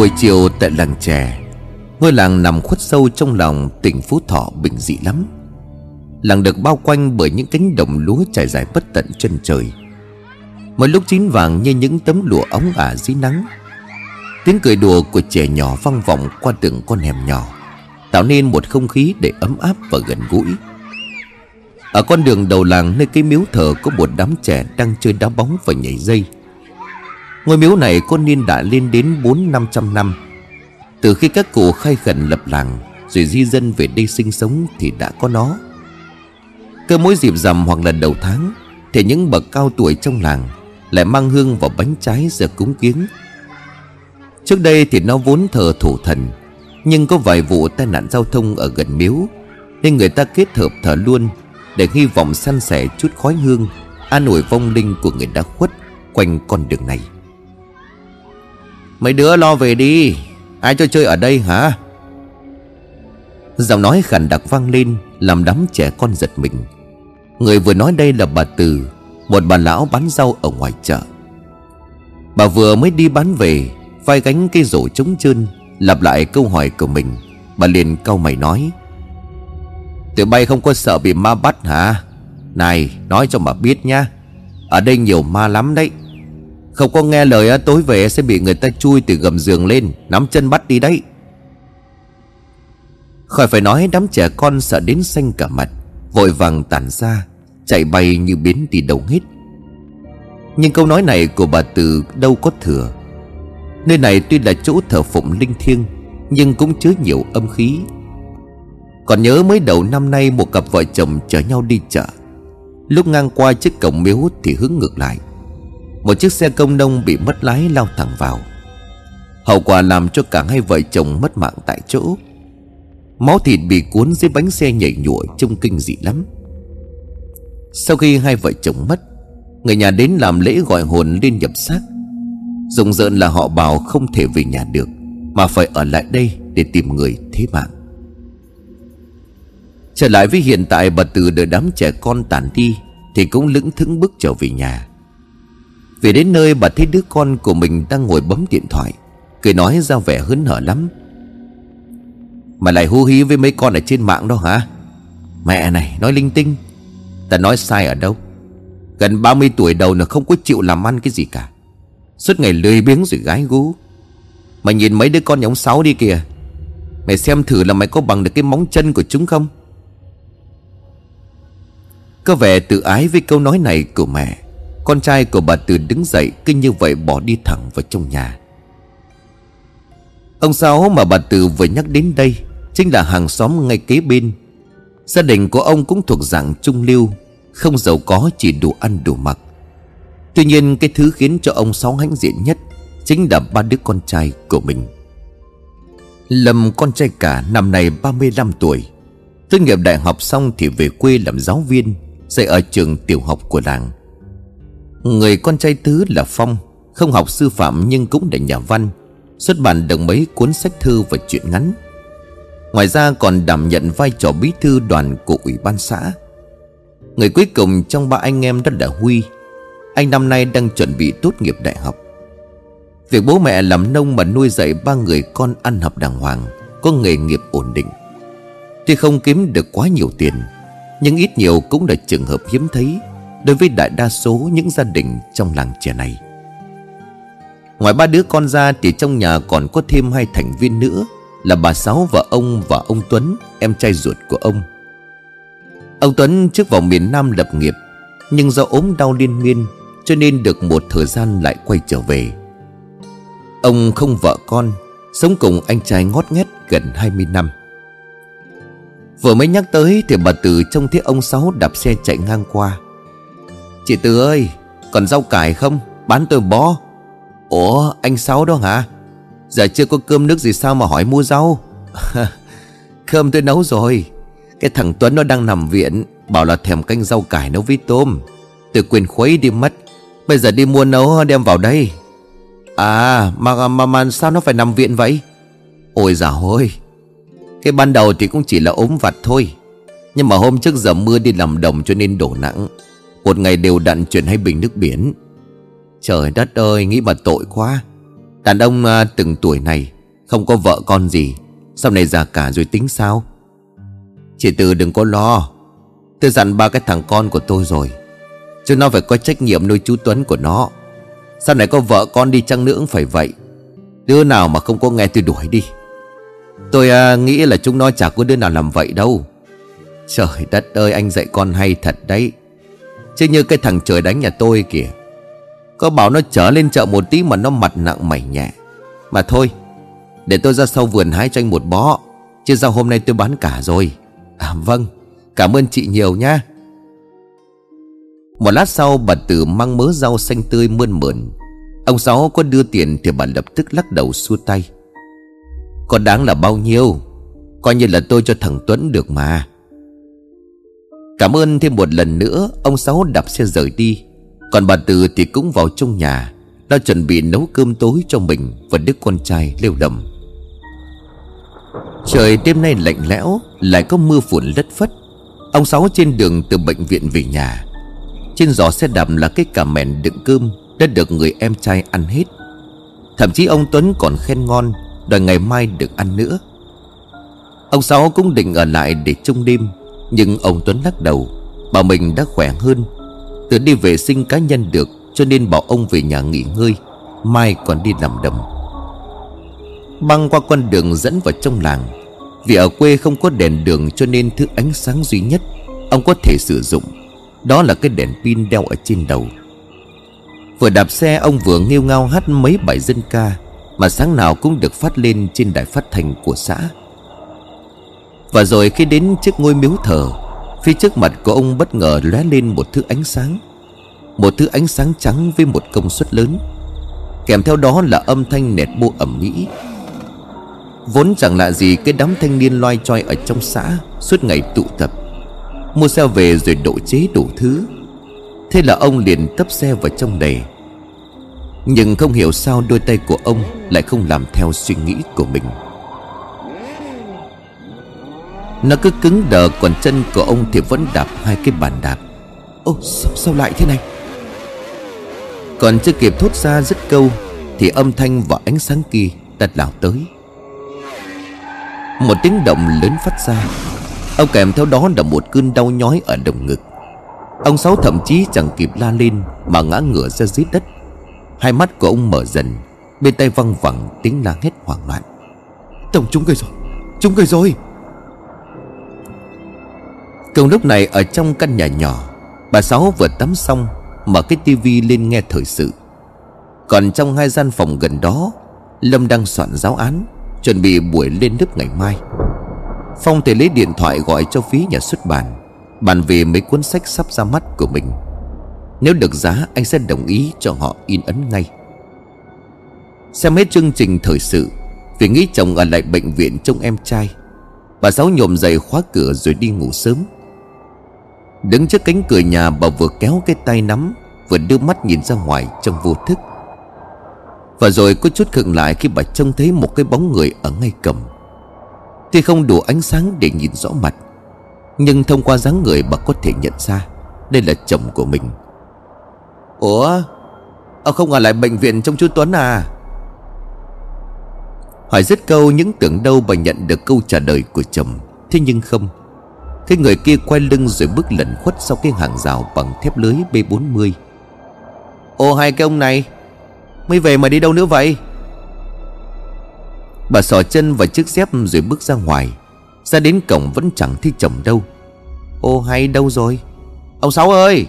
buổi chiều tại làng trẻ Ngôi làng nằm khuất sâu trong lòng tỉnh Phú Thọ bình dị lắm. Làng được bao quanh bởi những cánh đồng lúa trải dài bất tận chân trời. Một lúc chín vàng như những tấm lụa ống ả dưới nắng. Tiếng cười đùa của trẻ nhỏ vang vọng qua từng con hẻm nhỏ, Tạo nên một không khí để ấm áp và gần gũi. Ở con đường đầu làng, nơi cái miếu thờ có một đám trẻ đang chơi đá bóng và nhảy dây. Ngôi miếu này cô niên đã lên đến 4-500 năm Từ khi các cụ khai khẩn lập làng, Rồi di dân về đây sinh sống thì đã có nó. Cơ mỗi dịp rằm hoặc là đầu tháng, Thì những bậc cao tuổi trong làng Lại mang hương vào bánh trái giờ cúng kiến. Trước đây thì nó vốn thờ thủ thần, Nhưng có vài vụ tai nạn giao thông ở gần miếu, Nên người ta kết hợp thờ luôn Để hy vọng săn sẻ chút khói hương, An ủi vong linh của người đã khuất Quanh con đường này. Mấy đứa lo về đi. Ai cho chơi ở đây hả? Giọng nói khẳng đặc vang lên, Làm đám trẻ con giật mình. Người vừa nói đây là bà Từ, Một bà lão bán rau ở ngoài chợ. Bà vừa mới đi bán về, Vai gánh cây rổ trống trơn, Lặp lại câu hỏi của mình. Bà liền câu mày nói, Tụi bay không có sợ bị ma bắt hả? Này, nói cho bà biết nha Ở đây nhiều ma lắm đấy. Không có nghe lời tối về sẽ bị người ta chui từ gầm giường lên, Nắm chân bắt đi đấy. Khỏi phải nói đám trẻ con sợ đến xanh cả mặt, Vội vàng tản ra, Chạy bay như biến đi đâu hết. Nhưng câu nói này của bà Từ đâu có thừa. Nơi này tuy là chỗ thờ phụng linh thiêng, Nhưng cũng chứa nhiều âm khí. Còn nhớ mới đầu năm nay Một cặp vợ chồng chở nhau đi chợ. Lúc ngang qua chiếc cổng miếu Thì hướng ngược lại. Một chiếc xe công nông bị mất lái lao thẳng vào. Hậu quả làm cho cả hai vợ chồng mất mạng tại chỗ. Máu thịt bị cuốn dưới bánh xe nhảy nhụa Trông kinh dị lắm. Sau khi hai vợ chồng mất, Người nhà đến làm lễ gọi hồn lên nhập xác. Rùng rợn là họ bảo không thể về nhà được, Mà phải ở lại đây để tìm người thế mạng. Trở lại với hiện tại, bà Từ đợi đám trẻ con tàn đi Thì cũng lững thững bước trở về nhà. Về đến nơi bà thấy đứa con của mình đang ngồi bấm điện thoại, Cười nói ra vẻ hớn hở lắm. Mà lại hú hí với mấy con ở trên mạng đó hả? Mẹ này, nói linh tinh. Ta nói sai ở đâu? Gần 30 tuổi đầu là không có chịu làm ăn cái gì cả. Suốt ngày lười biếng rồi gái gú. Mày nhìn mấy đứa con nhà ông Sáu đi kìa. Mày xem thử là mày có bằng được cái móng chân của chúng không? Có vẻ tự ái với câu nói này của mẹ. Con trai của bà Từ đứng dậy, Cứ như vậy bỏ đi thẳng vào trong nhà. Ông Sáu mà bà Từ vừa nhắc đến đây, Chính là hàng xóm ngay kế bên. Gia đình của ông cũng thuộc dạng trung lưu, Không giàu có, chỉ đủ ăn đủ mặc. Tuy nhiên, cái thứ khiến cho ông Sáu hãnh diện nhất Chính là ba đứa con trai của mình. Lâm, con trai cả, năm nay 35 tuổi. Tốt nghiệp đại học xong thì về quê làm giáo viên, Dạy ở trường tiểu học của làng. Người con trai thứ là Phong, Không học sư phạm nhưng cũng là nhà văn, Xuất bản được mấy cuốn sách thư và truyện ngắn. Ngoài ra còn đảm nhận vai trò bí thư đoàn của ủy ban xã. Người cuối cùng trong ba anh em đó là Huy. Anh năm nay đang chuẩn bị tốt nghiệp đại học. Việc bố mẹ làm nông mà nuôi dạy ba người con ăn học đàng hoàng, Có nghề nghiệp ổn định. Tuy không kiếm được quá nhiều tiền, Nhưng ít nhiều cũng là trường hợp hiếm thấy. Đối với đại đa số những gia đình trong làng trẻ này. Ngoài ba đứa con ra thì trong nhà còn có thêm hai thành viên nữa, Là bà Sáu và ông và ông Tuấn, Em trai ruột của ông. Ông Tuấn trước vào miền Nam lập nghiệp, Nhưng do ốm đau liên miên, Cho nên được một thời gian lại quay trở về. Ông không vợ con, Sống cùng anh trai ngót nghét gần 20 năm. Vừa mới nhắc tới thì bà Từ trông thấy ông Sáu đạp xe chạy ngang qua. Chị Từ ơi Còn rau cải không? Bán tôi bó. Ủa anh Sáu đó hả? Giờ chưa có cơm nước gì sao mà hỏi mua rau? Cơm tôi nấu rồi. Cái thằng Tuấn nó đang nằm viện Bảo là thèm canh rau cải nấu với tôm. Tôi quên khuấy đi mất. Bây giờ đi mua nấu đem vào đây. À mà, mà, mà sao nó phải nằm viện vậy? Ôi dào ôi Cái ban đầu thì cũng chỉ là ốm vặt thôi. Nhưng mà hôm trước giờ mưa đi làm đồng cho nên đổ nặng. Một ngày đều đặn chuyển hai bình nước biển. Trời đất ơi nghĩ mà tội quá. Đàn ông à, từng tuổi này Không có vợ con gì. Sau này già cả rồi tính sao? Chị Từ đừng có lo. Tôi dặn ba cái thằng con của tôi rồi. Chứ nó phải có trách nhiệm nuôi chú Tuấn của nó. Sau này có vợ con đi chăng nữa cũng phải vậy. Đứa nào mà không có nghe tôi đuổi đi. Tôi à, nghĩ là chúng nó chả có đứa nào làm vậy đâu. Trời đất ơi anh dạy con hay thật đấy. Chứ như cái thằng trời đánh nhà tôi kìa. Có bảo nó trở lên chợ một tí mà nó mặt nặng mày nhẹ. Mà thôi, Để tôi ra sau vườn hái cho anh một bó. Chứ rau hôm nay tôi bán cả rồi. À vâng Cảm ơn chị nhiều nha. Một lát sau, bà Tử mang mớ rau xanh tươi mơn mởn. Ông Sáu có đưa tiền thì bà lập tức lắc đầu xua tay. Có đáng là bao nhiêu? Coi như là tôi cho thằng Tuấn được mà. Cảm ơn thêm một lần nữa, Ông Sáu đạp xe rời đi. Còn bà Từ thì cũng vào trong nhà Đã chuẩn bị nấu cơm tối cho mình Và đứa con trai lêu đầm Trời đêm nay lạnh lẽo, Lại có mưa phùn lất phất. Ông Sáu trên đường từ bệnh viện về nhà. Trên giỏ xe đạp là cái cà mèn đựng cơm, Đã được người em trai ăn hết. Thậm chí ông Tuấn còn khen ngon, Đòi ngày mai được ăn nữa. Ông Sáu cũng định ở lại để trông đêm. Nhưng ông Tuấn lắc đầu, Bảo mình đã khỏe hơn. Tự đi vệ sinh cá nhân được, Cho nên bảo ông về nhà nghỉ ngơi, Mai còn đi làm đầm. Băng qua con đường dẫn vào trong làng. Vì ở quê không có đèn đường Cho nên thứ ánh sáng duy nhất Ông có thể sử dụng, Đó là cái đèn pin đeo ở trên đầu. Vừa đạp xe, ông vừa nghêu ngao hát mấy bài dân ca Mà sáng nào cũng được phát lên trên đài phát thanh của xã. Và rồi khi đến trước ngôi miếu thờ, Phía trước mặt của ông bất ngờ lóe lên một thứ ánh sáng. Một thứ ánh sáng trắng với một công suất lớn. Kèm theo đó là âm thanh nẹt bô ẩm mỹ. Vốn chẳng lạ gì cái đám thanh niên loay choi ở trong xã Suốt ngày tụ tập, Mua xe về rồi độ chế đủ thứ. Thế là ông liền tấp xe vào trong đầy Nhưng không hiểu sao đôi tay của ông Lại không làm theo suy nghĩ của mình. Nó cứ cứng đờ Còn chân của ông thì vẫn đạp hai cái bàn đạp. Ô sao, sao lại thế này? Còn chưa kịp thốt ra dứt câu Thì âm thanh và ánh sáng kia đã lao tới. Một tiếng động lớn phát ra. Ông kèm theo đó là một cơn đau nhói ở đồng ngực. Ông Sáu thậm chí chẳng kịp la lên Mà ngã ngửa ra dưới đất. Hai mắt của ông mở dần Bên tay văng vẳng tiếng la hét hoảng loạn. Tổng chúng gây rồi Chúng gây rồi Cùng lúc này ở trong căn nhà nhỏ. Bà Sáu vừa tắm xong, Mở cái tivi lên nghe thời sự. Còn trong hai gian phòng gần đó, Lâm đang soạn giáo án, Chuẩn bị buổi lên lớp ngày mai. Phong thì lấy điện thoại gọi cho phía nhà xuất bản, Bàn về mấy cuốn sách sắp ra mắt của mình. Nếu được giá, anh sẽ đồng ý cho họ in ấn ngay. Xem hết chương trình thời sự, Vì nghĩ chồng ở lại bệnh viện trông em trai, Bà Sáu nhồm dậy khóa cửa rồi đi ngủ sớm. Đứng trước cánh cửa nhà bà vừa kéo cái tay nắm Vừa đưa mắt nhìn ra ngoài trong vô thức. Và rồi có chút khựng lại khi bà trông thấy một cái bóng người ở ngay cầm. Tuy không đủ ánh sáng để nhìn rõ mặt Nhưng thông qua dáng người bà có thể nhận ra Đây là chồng của mình. Ủa? Ông không ở lại bệnh viện trong chú Tuấn à? Hỏi dứt câu những tưởng đâu bà nhận được câu trả lời của chồng Thế nhưng không cái người kia quay lưng rồi bước lẩn khuất sau cái hàng rào bằng thép lưới B40 Ồ, hai cái ông này, Mới về mà đi đâu nữa vậy? Bà sò chân vào chiếc dép rồi bước ra ngoài. Ra đến cổng vẫn chẳng thấy chồng đâu. Ô hay đâu rồi? Ông Sáu ơi!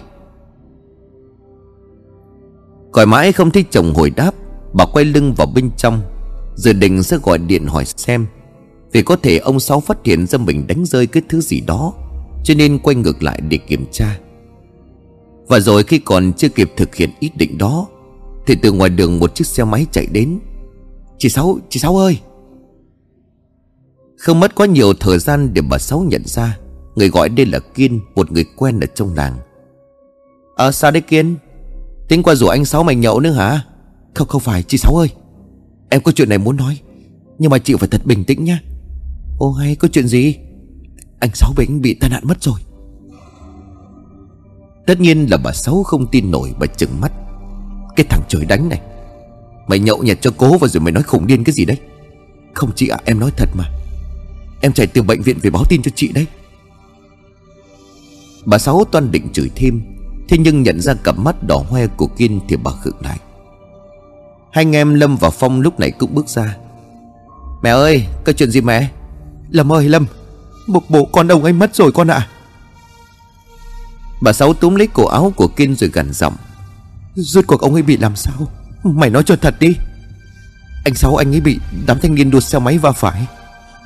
Gọi mãi không thấy chồng hồi đáp, Bà quay lưng vào bên trong Rồi định sẽ gọi điện hỏi xem vì có thể ông Sáu phát hiện ra mình đánh rơi cái thứ gì đó Cho nên quay ngược lại để kiểm tra. Và rồi khi còn chưa kịp thực hiện ý định đó Thì từ ngoài đường một chiếc xe máy chạy đến. Chị Sáu, chị Sáu ơi! Không mất quá nhiều thời gian để bà Sáu nhận ra Người gọi đây là Kiên Một người quen ở trong làng. Ờ sao đấy Kiên? Tính qua rủ anh Sáu mày nhậu nữa hả? Không không phải chị Sáu ơi. Em có chuyện này muốn nói Nhưng mà chị phải thật bình tĩnh nhá. Ô, hay có chuyện gì? Anh Sáu Bính bị tai nạn mất rồi. Tất nhiên là bà Sáu không tin nổi, Bà chừng mắt. Cái thằng trời đánh này. Mày nhậu nhẹt cho cố và rồi mày nói khủng điên cái gì đấy. Không chị ạ, em nói thật mà. Em chạy từ bệnh viện về báo tin cho chị đấy. Bà Sáu toan định chửi thêm, Thế nhưng nhận ra cặp mắt đỏ hoe của Kiên Thì bà khựng lại. Hai anh em Lâm và Phong lúc này cũng bước ra. Mẹ ơi, có chuyện gì mẹ? Lâm ơi Lâm Một bộ con ông ấy mất rồi con ạ? Bà Sáu túm lấy cổ áo của Kiên rồi gằn giọng. Rốt cuộc ông ấy bị làm sao? Mày nói cho thật đi. Anh Sáu anh ấy bị đám thanh niên đua xe máy va phải.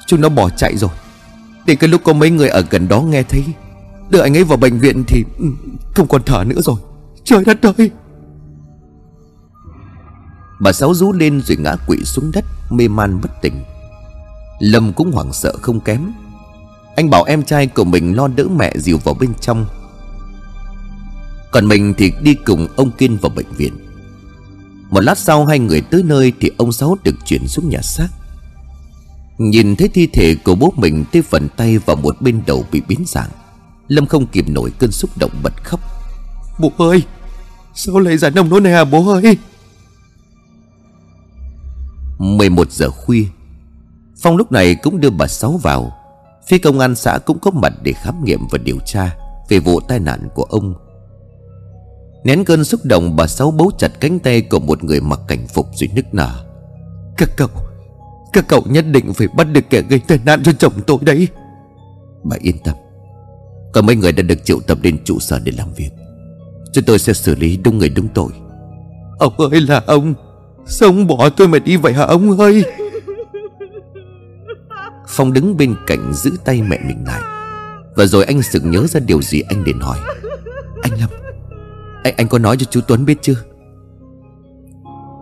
Chúng nó bỏ chạy rồi. Đến cái lúc có mấy người ở gần đó nghe thấy Đưa anh ấy vào bệnh viện thì ừ, Không còn thở nữa rồi. Trời đất ơi! Bà Sáu rú lên rồi ngã quỵ xuống đất Mê man bất tỉnh Lâm cũng hoảng sợ không kém. Anh bảo em trai của mình lo đỡ mẹ dìu vào bên trong. Còn mình thì đi cùng ông Kiên vào bệnh viện. Một lát sau hai người tới nơi Thì ông Sáu được chuyển xuống nhà xác. Nhìn thấy thi thể của bố mình Tới phần tay và một bên đầu bị biến dạng Lâm không kìm nổi cơn xúc động bật khóc. Bố ơi Sao lại ra nông nỗi này à bố ơi? 11 giờ khuya Phong lúc này cũng đưa bà Sáu vào. Phía công an xã cũng có mặt để khám nghiệm và điều tra Về vụ tai nạn của ông. Nén cơn xúc động, bà Sáu bấu chặt cánh tay của một người mặc cảnh phục rồi nức nở. Các cậu Các cậu nhất định phải bắt được kẻ gây tai nạn cho chồng tôi đấy. Bà yên tâm. Có mấy người đã được triệu tập đến trụ sở để làm việc. Chúng tôi sẽ xử lý đúng người đúng tội. Ông ơi là ông Sao ông bỏ tôi mà đi vậy hả ông ơi? Phong đứng bên cạnh giữ tay mẹ mình lại. Và rồi anh sực nhớ ra điều gì anh liền hỏi. Anh Lâm Anh, anh có nói cho chú Tuấn biết chưa?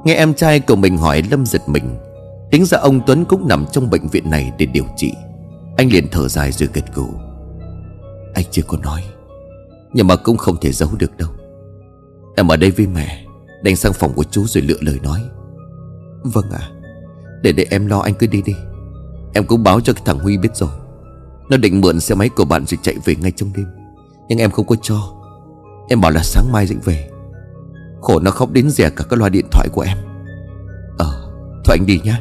Nghe em trai của mình hỏi Lâm giật mình. Tính ra ông Tuấn cũng nằm trong bệnh viện này để điều trị. Anh liền thở dài rồi gật gù. Anh chưa có nói Nhưng mà cũng không thể giấu được đâu. Em ở đây với mẹ Đành sang phòng của chú rồi lựa lời nói. Vâng ạ à, Để để em lo anh cứ đi đi. Em cũng báo cho cái thằng Huy biết rồi. Nó định mượn xe máy của bạn rồi chạy về ngay trong đêm. Nhưng em không có cho. Em bảo là sáng mai dậy về. Khổ nó khóc đến rẻ cả cái loa điện thoại của em. Ờ Thôi anh đi nhá.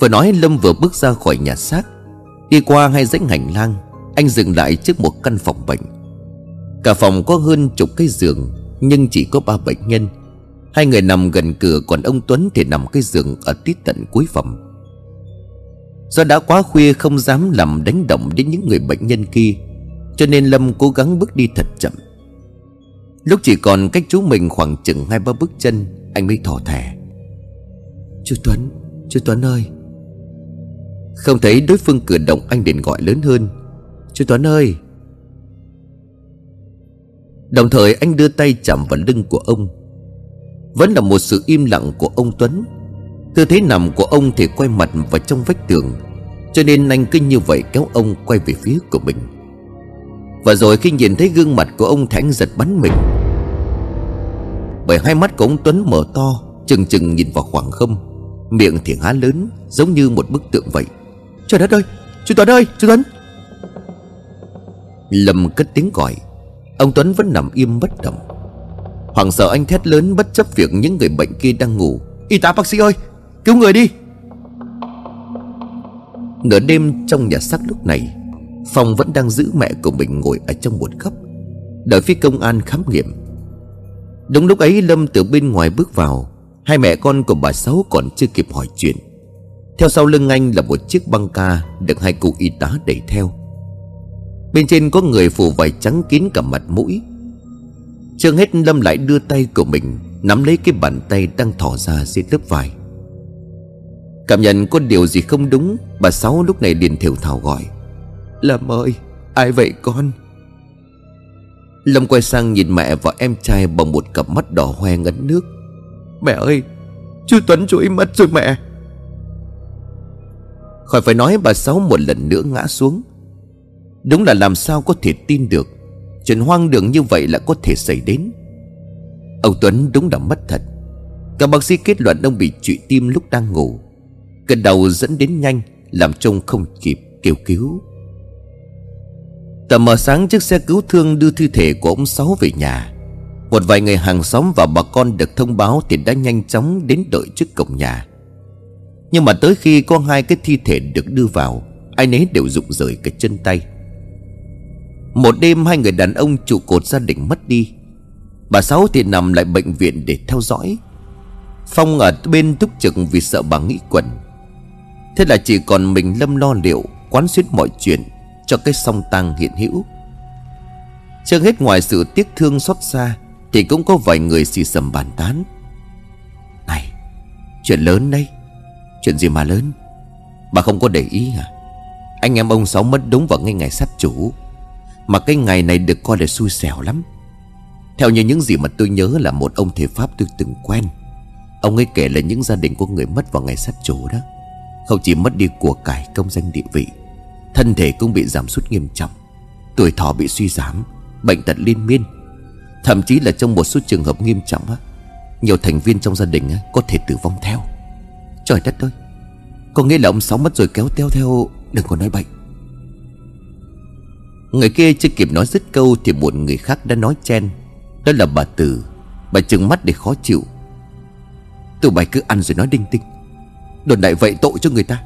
Vừa nói Lâm vừa bước ra khỏi nhà xác. Đi qua hai dãy hành lang, Anh dừng lại trước một căn phòng bệnh. Cả phòng có hơn chục cái giường, Nhưng chỉ có ba bệnh nhân. Hai người nằm gần cửa Còn ông Tuấn thì nằm cái giường Ở tít tận cuối phòng. Do đã quá khuya không dám làm đánh động Đến những người bệnh nhân kia Cho nên Lâm cố gắng bước đi thật chậm. Lúc chỉ còn cách chú mình khoảng chừng hai ba bước chân Anh mới thỏ thẻ Chú Tuấn Chú Tuấn ơi. Không thấy đối phương cử động anh liền gọi lớn hơn. Chú Tuấn ơi. Đồng thời anh đưa tay chạm vào lưng của ông vẫn là một sự im lặng của ông Tuấn. Tư thế nằm của ông thì quay mặt vào trong vách tường, Cho nên anh cứ như vậy kéo ông quay về phía của mình. Và rồi khi nhìn thấy gương mặt của ông Thánh giật bắn mình. Bởi hai mắt của ông Tuấn mở to, Chừng chừng nhìn vào khoảng không. Miệng thì há lớn, Giống như một bức tượng vậy. Trời đất ơi, Chú Tuấn ơi, chú Tuấn! Lâm cất tiếng gọi. Ông Tuấn vẫn nằm im bất động. Hoàng sợ anh thét lớn bất chấp việc những người bệnh kia đang ngủ. Y tá bác sĩ ơi, Cứu người đi! Nửa đêm trong nhà xác lúc này, Phong vẫn đang giữ mẹ của mình ngồi ở trong một góc. Đợi phía công an khám nghiệm. Đúng lúc ấy, Lâm từ bên ngoài bước vào. Hai mẹ con của bà Sáu còn chưa kịp hỏi chuyện. Theo sau lưng anh là một chiếc băng ca Được hai cụ y tá đẩy theo. Bên trên có người phủ vải trắng kín cả mặt mũi. Chưa hết Lâm lại đưa tay của mình, Nắm lấy cái bàn tay đang thỏ ra dưới lớp vải. Cảm nhận có điều gì không đúng, Bà Sáu lúc này liền thiểu thảo gọi. Lâm ơi, Ai vậy con? Lâm quay sang nhìn mẹ và em trai Bằng một cặp mắt đỏ hoe ngấn nước. Mẹ ơi Chú Tuấn chú ấy mất rồi mẹ. Khỏi phải nói bà Sáu một lần nữa ngã xuống. Đúng là làm sao có thể tin được Chuyện hoang đường như vậy là có thể xảy đến. Ông Tuấn đúng là mất thật. Các bác sĩ kết luận ông bị trụy tim lúc đang ngủ. Cơn đầu dẫn đến nhanh, Làm trông không kịp, kêu cứu. Tầm mờ sáng, chiếc xe cứu thương đưa thi thể của ông Sáu về nhà. Một vài người hàng xóm và bà con được thông báo Thì đã nhanh chóng đến đợi trước cổng nhà. Nhưng mà tới khi có hai cái thi thể được đưa vào, Ai nấy đều rụng rời cái chân tay. Một đêm hai người đàn ông trụ cột gia đình mất đi. Bà Sáu thì nằm lại bệnh viện để theo dõi. Phong ở bên túc trực vì sợ bà nghĩ quẩn. Thế là chỉ còn mình Lâm lo liệu, Quán xuyến mọi chuyện Cho cái song tang hiện hữu. Chưa hết ngoài sự tiếc thương xót xa Thì cũng có vài người xì xầm bàn tán. Này, Chuyện lớn đấy. Chuyện gì mà lớn? Bà không có để ý à? Anh em ông Sáu mất đúng vào ngay ngày sát chủ. Mà cái ngày này được coi là xui xẻo lắm. Theo như những gì mà tôi nhớ là một ông thầy Pháp tôi từng quen. Ông ấy kể là những gia đình của người mất vào ngày sát chủ đó. Không chỉ mất đi của cải công danh địa vị Thân thể cũng bị giảm sút nghiêm trọng Tuổi thọ bị suy giảm Bệnh tật liên miên. Thậm chí là trong một số trường hợp nghiêm trọng á Nhiều thành viên trong gia đình á, có thể tử vong theo. Trời đất ơi! Có nghĩa là ông Sáu mất rồi kéo theo theo Đừng có nói bệnh Người kia chưa kịp nói dứt câu Thì một người khác đã nói chen. Đó là bà Tử Bà trừng mắt để khó chịu. Tụi bay cứ ăn rồi nói đinh tinh. Đồn đại vậy tội cho người ta.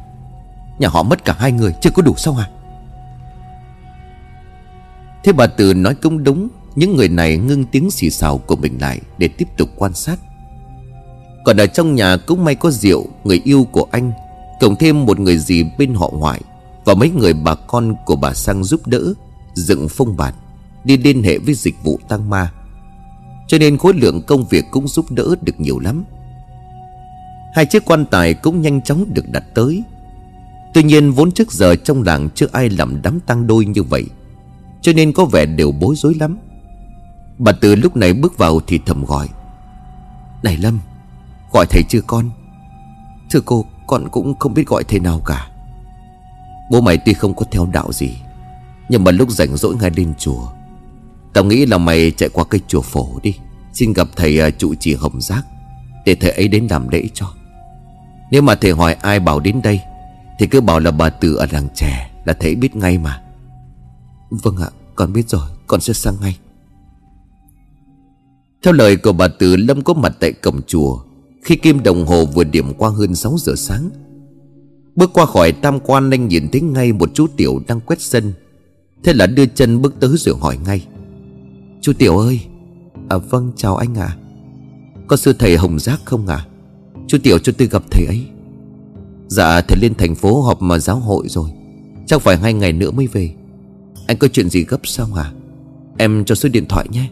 Nhà họ mất cả hai người, chưa có đủ sao à Thế bà Từ nói cũng đúng. Những người này ngưng tiếng xì xào của mình lại Để tiếp tục quan sát. Còn ở trong nhà cũng may có rượu, Người yêu của anh, Cộng thêm một người gì bên họ ngoại Và mấy người bà con của bà Sang giúp đỡ. Dựng phong bạt, Đi liên hệ với dịch vụ tăng ma. Cho nên khối lượng công việc cũng giúp đỡ được nhiều lắm. Hai chiếc quan tài cũng nhanh chóng được đặt tới. Tuy nhiên vốn trước giờ trong làng chưa ai làm đám tang đôi như vậy, Cho nên có vẻ đều bối rối lắm. Bà từ lúc này bước vào thì thầm gọi, Này Lâm, Gọi thầy chưa con? Thưa cô, con cũng không biết gọi thầy nào cả. Bố mày tuy không có theo đạo gì nhưng mà lúc rảnh rỗi ngay lên chùa, Tao nghĩ là mày chạy qua cây chùa phổ đi, Xin gặp thầy à, trụ trì hồng giác, Để thầy ấy đến làm lễ cho. Nếu mà thầy hỏi ai bảo đến đây, thì cứ bảo là bà Tử ở làng trẻ Là thấy biết ngay mà. Vâng ạ, con biết rồi, Con sẽ sang ngay. Theo lời của bà Tử, Lâm có mặt tại cổng chùa. Khi kim đồng hồ vừa điểm qua hơn 6 giờ sáng, Bước qua khỏi tam quan anh nhìn thấy ngay một chú Tiểu đang quét sân. Thế là đưa chân bước tới rồi hỏi ngay. Chú Tiểu ơi. À vâng chào anh ạ. À. Có sư thầy Hồng Giác không ạ? À? Chú Tiểu cho tôi gặp thầy ấy. Dạ thầy lên thành phố họp mà giáo hội rồi. Chắc phải hai ngày nữa mới về. Anh có chuyện gì gấp sao hả Em cho số điện thoại nhé.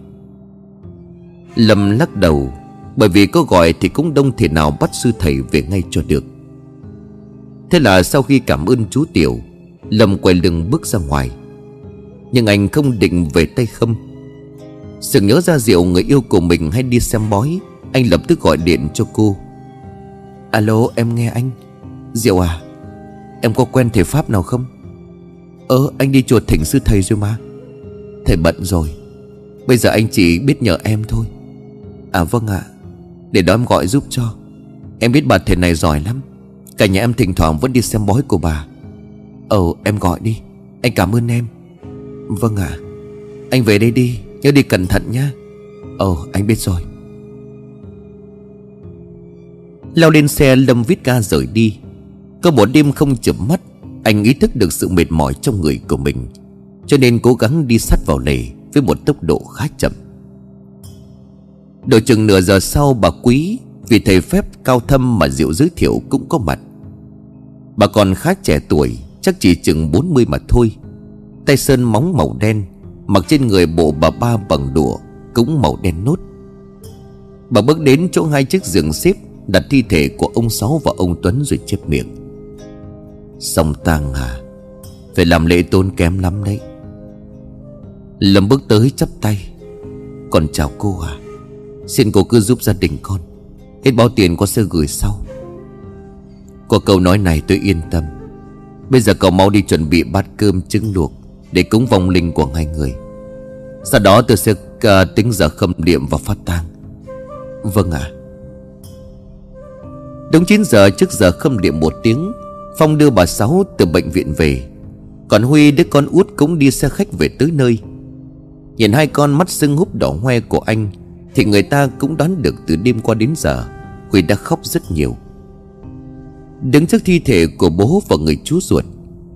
Lâm lắc đầu, Bởi vì có gọi thì cũng đông thể nào bắt sư thầy về ngay cho được. Thế là sau khi cảm ơn chú Tiểu, Lâm quay lưng bước ra ngoài. Nhưng anh không định về tay không Sự nhớ ra diệu người yêu của mình hay đi xem bói, Anh lập tức gọi điện cho cô. Alo, em nghe anh. Diệu à? Em có quen thầy Pháp nào không? Ơ anh đi chuột thỉnh sư thầy rồi mà. Thầy bận rồi. Bây giờ anh chỉ biết nhờ em thôi. À vâng ạ. Để đó em gọi giúp cho. Em biết bà thầy này giỏi lắm. Cả nhà em thỉnh thoảng vẫn đi xem bói của bà. Ờ em gọi đi. Anh cảm ơn em. Vâng ạ. Anh về đây đi, Nhớ đi cẩn thận nhá. Ờ anh biết rồi. Leo lên xe Lâm viết ca rời đi. Có một đêm không chợp mắt, Anh ý thức được sự mệt mỏi trong người của mình, Cho nên cố gắng đi sát vào lề Với một tốc độ khá chậm. Độ chừng nửa giờ sau, bà Quý, Vì thầy phép cao thâm mà Diệu giới thiệu cũng có mặt. Bà còn khá trẻ tuổi, Chắc chỉ chừng 40 mà thôi. Tay sơn móng màu đen, Mặc trên người bộ bà ba bằng đũa, Cũng màu đen nốt. Bà bước đến chỗ hai chiếc giường xếp, Đặt thi thể của ông Sáu và ông Tuấn rồi chép miệng. Xong tang à Phải làm lễ tôn kém lắm đấy. Lâm bước tới chắp tay. Còn chào cô à Xin cô cứ giúp gia đình con. Hết bao tiền con sẽ gửi sau. Có câu nói này tôi yên tâm. Bây giờ cậu mau đi chuẩn bị bát cơm trứng luộc. Để cúng vong linh của hai người. Sau đó tôi sẽ uh, tính giờ khâm niệm và phát tang. Vâng ạ. À. Đúng 9 giờ trước giờ khâm niệm một tiếng Phong đưa bà Sáu từ bệnh viện về. Còn Huy đứa con út cũng đi xe khách về tới nơi. Nhìn hai con mắt sưng húp đỏ hoe của anh Thì người ta cũng đoán được từ đêm qua đến giờ Huy đã khóc rất nhiều. Đứng trước thi thể của bố và người chú ruột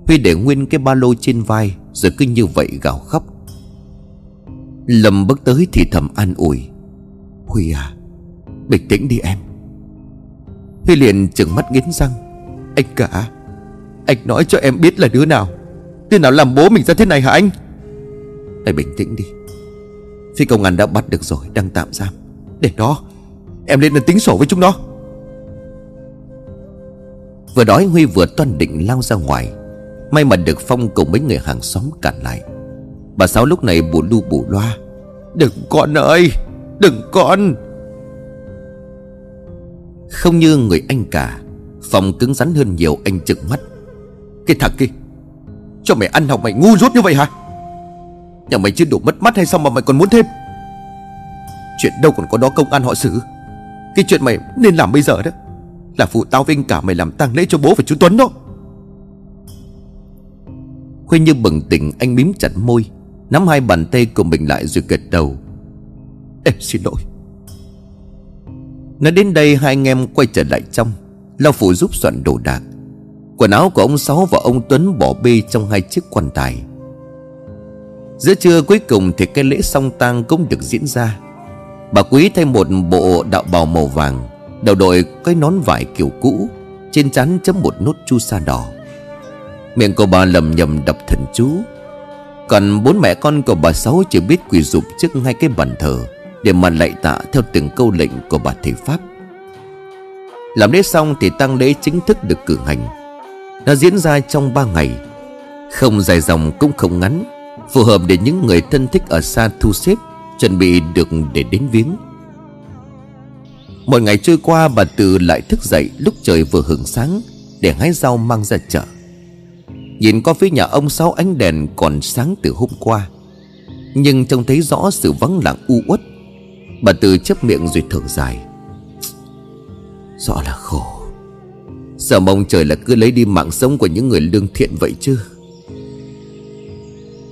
Huy để nguyên cái ba lô trên vai, Rồi cứ như vậy gào khóc. Lâm bước tới thì thầm an ủi. Huy à Bình tĩnh đi em. Huy liền trừng mắt nghiến răng. Anh cả, Anh nói cho em biết là đứa nào. Đứa nào làm bố mình ra thế này hả anh? Hãy bình tĩnh đi. Phi công an đã bắt được rồi, Đang tạm giam. Để đó Em lên tính sổ với chúng nó. Vừa đói Huy vừa toan định lao ra ngoài. May mà được Phong cùng mấy người hàng xóm cản lại. Bà Sáu lúc này bù lu bù loa. Đừng con ơi Đừng con. Không như người anh cả Phong cứng rắn hơn nhiều anh trừng mắt. Cái thằng kia Cho mày ăn học mày ngu dốt như vậy hả? Nhà mày chưa đủ mất mắt hay sao mà mày còn muốn thêm? Chuyện đâu còn có đó công an họ xử. Cái chuyện mày nên làm bây giờ đó Là phụ tao với anh cả mày làm tang lễ cho bố và chú Tuấn đó Khuê như bừng tỉnh, anh mím chặt môi, Nắm hai bàn tay của mình lại rồi gật đầu. Em xin lỗi. Nói đến đây, hai anh em quay trở lại trong. Lao phụ giúp soạn đồ đạc. Quần áo của ông Sáu và ông Tuấn bỏ bê trong hai chiếc quan tài. Giữa trưa cuối cùng thì cái lễ song tang cũng được diễn ra. Bà Quý thay một bộ đạo bào màu vàng, Đầu đội cái nón vải kiểu cũ, Trên trán chấm một nốt chu sa đỏ. Miệng của bà lầm nhầm đọc thần chú. Còn bốn mẹ con của bà Sáu chỉ biết quỳ dục trước ngay cái bàn thờ, Để mà lạy tạ theo từng câu lệnh của bà thầy Pháp. Làm lễ xong thì tăng lễ chính thức được cử hành. Nó diễn ra trong ba ngày. Không dài dòng cũng không ngắn, Phù hợp để những người thân thích ở xa thu xếp, Chuẩn bị được để đến viếng. Một ngày trôi qua, bà Từ lại thức dậy lúc trời vừa hưởng sáng, Để hái rau mang ra chợ. Nhìn qua phía nhà ông Sáu ánh đèn còn sáng từ hôm qua. Nhưng trông thấy rõ sự vắng lặng u uất. Bà Từ chấp miệng rồi thở dài. Rõ là khổ. Sợ mong trời là cứ lấy đi mạng sống của những người lương thiện vậy chứ?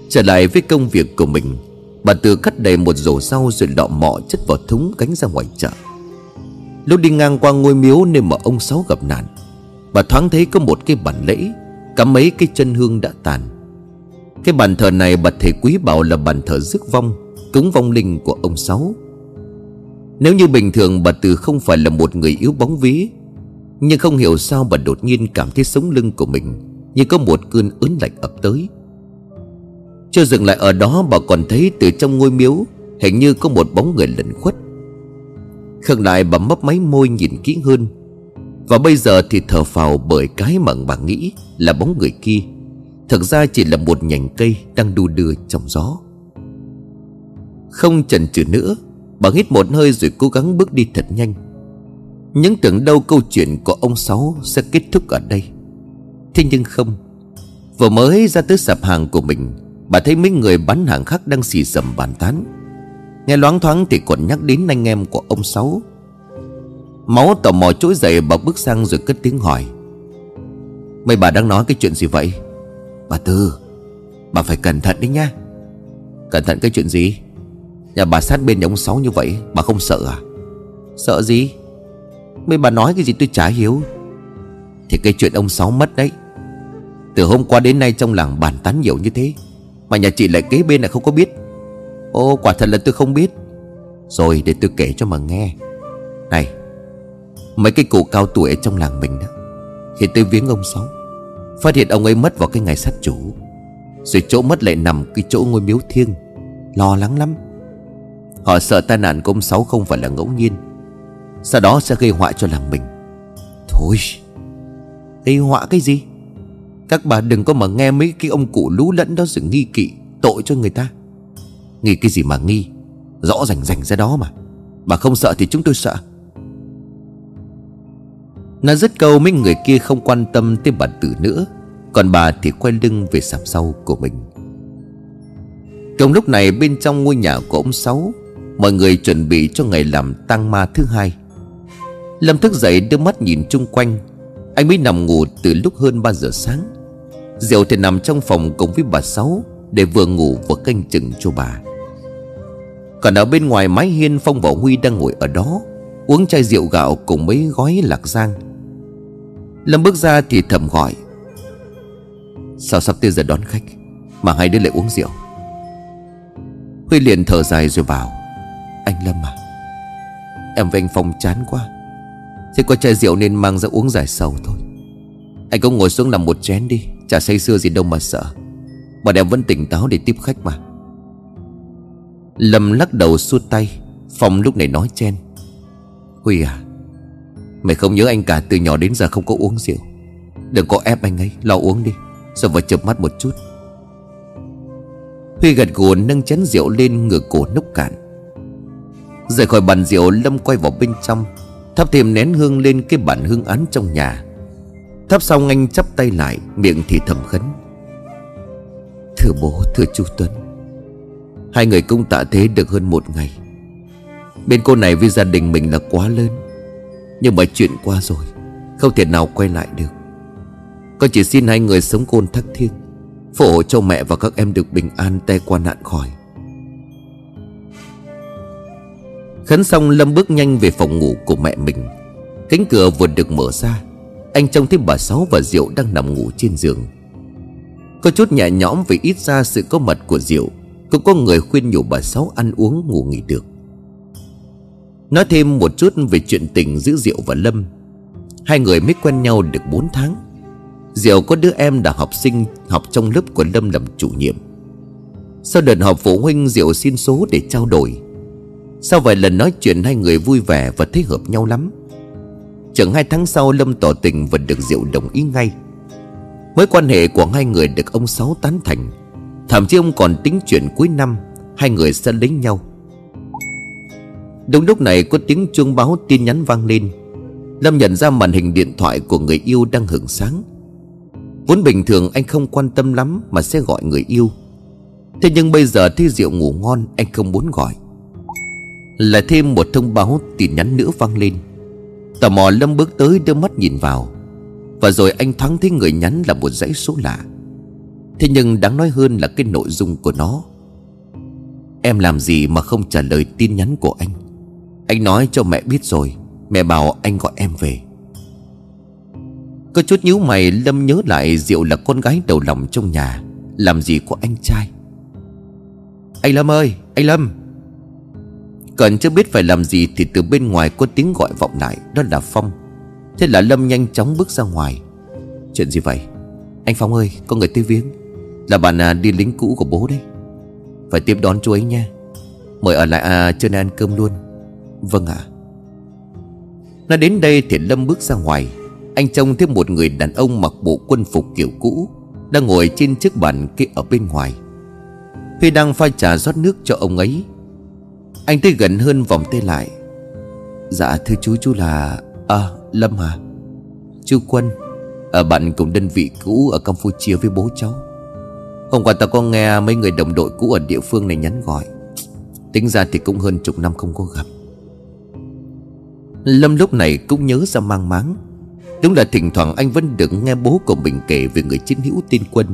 Trở lại với công việc của mình, Bà Từ cắt đầy một rổ rau rồi lọ mọ chất vào thúng cánh ra ngoài chợ. Lúc đi ngang qua ngôi miếu nơi mà ông Sáu gặp nạn, Bà thoáng thấy có một cái bàn lễ. Cả mấy cái chân hương đã tàn. Cái bàn thờ này bà thầy quý bảo là bàn thờ rước vong, Cúng vong linh của ông Sáu. Nếu như bình thường bà Từ không phải là một người yếu bóng ví Nhưng không hiểu sao bà đột nhiên cảm thấy sống lưng của mình Như có một cơn ớn lạnh ập tới. Chưa dừng lại ở đó, bà còn thấy từ trong ngôi miếu Hình như có một bóng người lẩn khuất. Khương lại, bà mấp máy môi nhìn kỹ hơn. Và bây giờ thì thở phào bởi cái mà bà nghĩ là bóng người kia. Thực ra chỉ là một nhành cây đang đu đưa trong gió. Không chần chừ nữa, Bà hít một hơi rồi cố gắng bước đi thật nhanh. Những tưởng đâu câu chuyện của ông Sáu sẽ kết thúc ở đây. Thế nhưng không, Vừa mới ra tới sạp hàng của mình, Bà thấy mấy người bán hàng khác đang xì xầm bàn tán. Nghe loáng thoáng thì còn nhắc đến anh em của ông Sáu. Máu tò mò trỗi dậy bà bước sang rồi cất tiếng hỏi. Mấy bà đang nói cái chuyện gì vậy? Bà Tư, Bà phải cẩn thận đấy nha Cẩn thận cái chuyện gì? Nhà bà sát bên nhà ông Sáu như vậy, Bà không sợ à? Sợ gì? Mấy bà nói cái gì tôi chả hiểu. Thì cái chuyện ông Sáu mất đấy, Từ hôm qua đến nay trong làng bàn tán nhiều như thế, mà nhà chị lại kế bên là không có biết. Ô quả thật là tôi không biết. Rồi để tôi kể cho mà nghe. Này Mấy cái cụ cao tuổi ở trong làng mình đó. Khi tôi viếng ông Sáu, Phát hiện ông ấy mất vào cái ngày sát chủ. Rồi chỗ mất lại nằm cái chỗ ngôi miếu thiêng. Lo lắng lắm. Họ sợ tai nạn của ông Sáu không phải là ngẫu nhiên. Sau đó sẽ gây họa cho làng mình. Thôi, Gây họa cái gì? Các bà đừng có mà nghe mấy cái ông cụ lú lẫn đó sự nghi kỵ, Tội cho người ta. Nghi cái gì mà nghi? Rõ rành rành ra đó mà. Bà không sợ thì chúng tôi sợ. Nó dứt câu mấy người kia không quan tâm tới bà tử nữa. Còn bà thì quay lưng về sạp sau của mình. Trong lúc này bên trong ngôi nhà của ông Sáu, Mọi người chuẩn bị cho ngày làm tang ma thứ hai. Lâm thức dậy đưa mắt nhìn chung quanh. Anh mới nằm ngủ từ lúc hơn 3 giờ sáng. Diệu thì nằm trong phòng cùng với bà Sáu Để vừa ngủ vừa canh chừng cho bà. Còn ở bên ngoài mái hiên Phong và Huy đang ngồi ở đó, Uống chai rượu gạo cùng mấy gói lạc giang. Lâm bước ra thì thầm gọi. Sao sắp tới giờ đón khách Mà hai đứa lại uống rượu? Huy liền thở dài rồi bảo, Anh Lâm à Em với anh Phong chán quá. Thế có chai rượu nên mang ra uống giải sầu thôi. Anh cũng ngồi xuống làm một chén đi, Chả say xưa gì đâu mà sợ. Bọn em vẫn tỉnh táo để tiếp khách mà. Lâm lắc đầu suốt tay, Phong lúc này nói chen, Huy à Mày không nhớ anh cả từ nhỏ đến giờ không có uống rượu. Đừng có ép anh ấy, Lo uống đi. Rồi vào chụp mắt một chút. Huy gật gù nâng chén rượu lên ngửa cổ nốc cạn. Rời khỏi bàn rượu, Lâm quay vào bên trong. Thắp thêm nén hương lên cái bàn hương án trong nhà. Thắp xong anh chắp tay lại, Miệng thì thầm khấn. Thưa bố, thưa chú Tuấn. Hai người cũng tạ thế được hơn một ngày. Bên cô này với gia đình mình là quá lớn. Nhưng mà chuyện qua rồi, Không thể nào quay lại được. Con chỉ xin hai người sống côn thắc thiên Phổ hộ cho mẹ và các em được bình an Tay qua nạn khỏi. Khấn xong Lâm bước nhanh về phòng ngủ của mẹ mình. Cánh cửa vừa được mở ra, Anh trông thấy bà Sáu và Diệu đang nằm ngủ trên giường. Có chút nhẹ nhõm vì ít ra sự có mặt của Diệu, Cũng có người khuyên nhủ bà Sáu ăn uống ngủ nghỉ được. Nói thêm một chút về chuyện tình giữa Diệu và Lâm. Hai người mới quen nhau được 4 tháng. Diệu có đứa em đã học sinh học trong lớp của Lâm làm chủ nhiệm. Sau đợt họp phụ huynh, Diệu xin số để trao đổi. Sau vài lần nói chuyện, hai người vui vẻ và thích hợp nhau lắm. Chẳng hai tháng sau, Lâm tỏ tình và được Diệu đồng ý ngay. Mối quan hệ của hai người được ông Sáu tán thành. Thậm chí ông còn tính chuyện cuối năm, Hai người sẽ lấy nhau. Đúng lúc này có tiếng chuông báo tin nhắn vang lên. Lâm nhận ra màn hình điện thoại của người yêu đang hưởng sáng. Vốn bình thường anh không quan tâm lắm mà sẽ gọi người yêu. Thế nhưng bây giờ thấy rượu ngủ ngon, anh không muốn gọi. Lại thêm một thông báo tin nhắn nữa vang lên. Tò mò Lâm bước tới đưa mắt nhìn vào. Và rồi anh thoáng thấy người nhắn là một dãy số lạ. Thế nhưng đáng nói hơn là cái nội dung của nó. Em làm gì mà không trả lời tin nhắn của anh? Anh nói cho mẹ biết rồi Mẹ bảo anh gọi em về. Có chút nhíu mày Lâm nhớ lại Diệu là con gái đầu lòng trong nhà Làm gì có anh trai. Anh Lâm ơi Anh Lâm. Còn chưa biết phải làm gì Thì từ bên ngoài có tiếng gọi vọng lại Đó là Phong. Thế là Lâm nhanh chóng bước ra ngoài. Chuyện gì vậy? Anh Phong ơi có người tới viếng. Là bạn à, đi lính cũ của bố đấy. Phải tiếp đón chú ấy nha Mời ở lại à, chơi ăn cơm luôn. Vâng ạ. À. Nói đến đây thì Lâm bước ra ngoài. Anh trông thấy một người đàn ông mặc bộ quân phục kiểu cũ, Đang ngồi trên chiếc bàn kia ở bên ngoài. Huy đang pha trà rót nước cho ông ấy, Anh tới gần hơn vòng tay lại. Dạ thưa chú chú là À Lâm à Chú Quân Ở bạn cùng đơn vị cũ ở Campuchia với bố cháu. Hôm qua tao có nghe mấy người đồng đội cũ ở địa phương này nhắn gọi. Tính ra thì cũng hơn chục năm không có gặp. Lâm lúc này cũng nhớ ra mang máng. Đúng là thỉnh thoảng anh vẫn được nghe bố của mình kể về người chiến hữu tiên quân.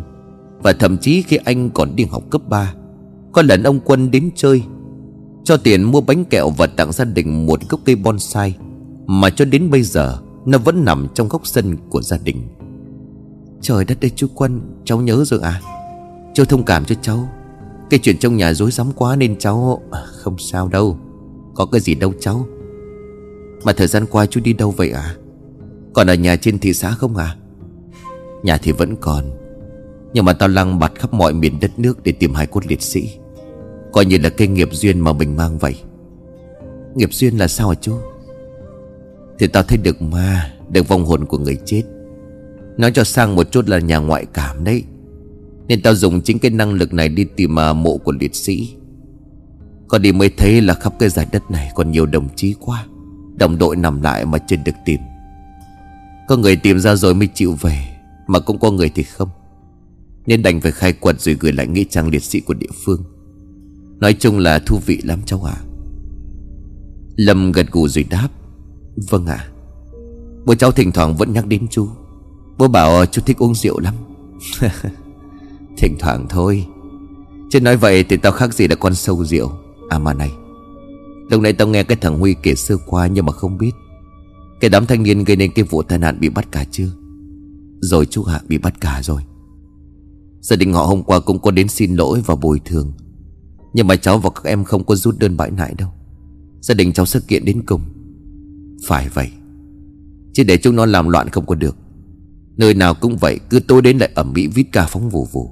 Và thậm chí khi anh còn đi học cấp 3 Có lần ông Quân đến chơi, Cho tiền mua bánh kẹo và tặng gia đình một gốc cây bonsai, Mà cho đến bây giờ, Nó vẫn nằm trong góc sân của gia đình. Trời đất ơi chú Quân, Cháu nhớ rồi à? Cháu thông cảm cho cháu. Cái chuyện trong nhà dối rắm quá nên cháu à, Không sao đâu. Có cái gì đâu cháu mà thời gian qua chú đi đâu vậy à Còn ở nhà trên thị xã không à Nhà thì vẫn còn, Nhưng mà tao lăng bạt khắp mọi miền đất nước Để tìm hải cốt liệt sĩ. Coi như là cây nghiệp duyên mà mình mang vậy. Nghiệp duyên là sao hả chú? Thì tao thấy được ma, Được vong hồn của người chết. Nói cho sang một chút là nhà ngoại cảm đấy. Nên tao dùng chính cái năng lực này Đi tìm mà mộ của liệt sĩ. Còn đi mới thấy là khắp cái giải đất này Còn nhiều đồng chí quá. Đồng đội nằm lại mà chưa được tìm. Có người tìm ra rồi mới chịu về, Mà cũng có người thì không. Nên đành phải khai quật rồi gửi lại nghĩa trang liệt sĩ của địa phương. Nói chung là thú vị lắm cháu ạ. À. Lâm gật gù rồi đáp. Vâng ạ. À. Bố cháu thỉnh thoảng vẫn nhắc đến chú. Bố bảo chú thích uống rượu lắm. Thỉnh thoảng thôi. Chứ nói vậy thì tao khác gì là con sâu rượu. À mà này. Lúc nãy tao nghe cái thằng Huy kể sơ qua Nhưng mà không biết. Cái đám thanh niên gây nên cái vụ tai nạn bị bắt cả chưa Rồi chú Hạ bị bắt cả rồi. Gia đình họ hôm qua cũng có đến xin lỗi và bồi thường. Nhưng mà cháu và các em không có rút đơn bãi nại đâu. Gia đình cháu sự kiện đến cùng. Phải vậy. Chứ để chúng nó làm loạn không có được. Nơi nào cũng vậy, Cứ tối đến lại ẩm mỹ vít ca phóng vù vù.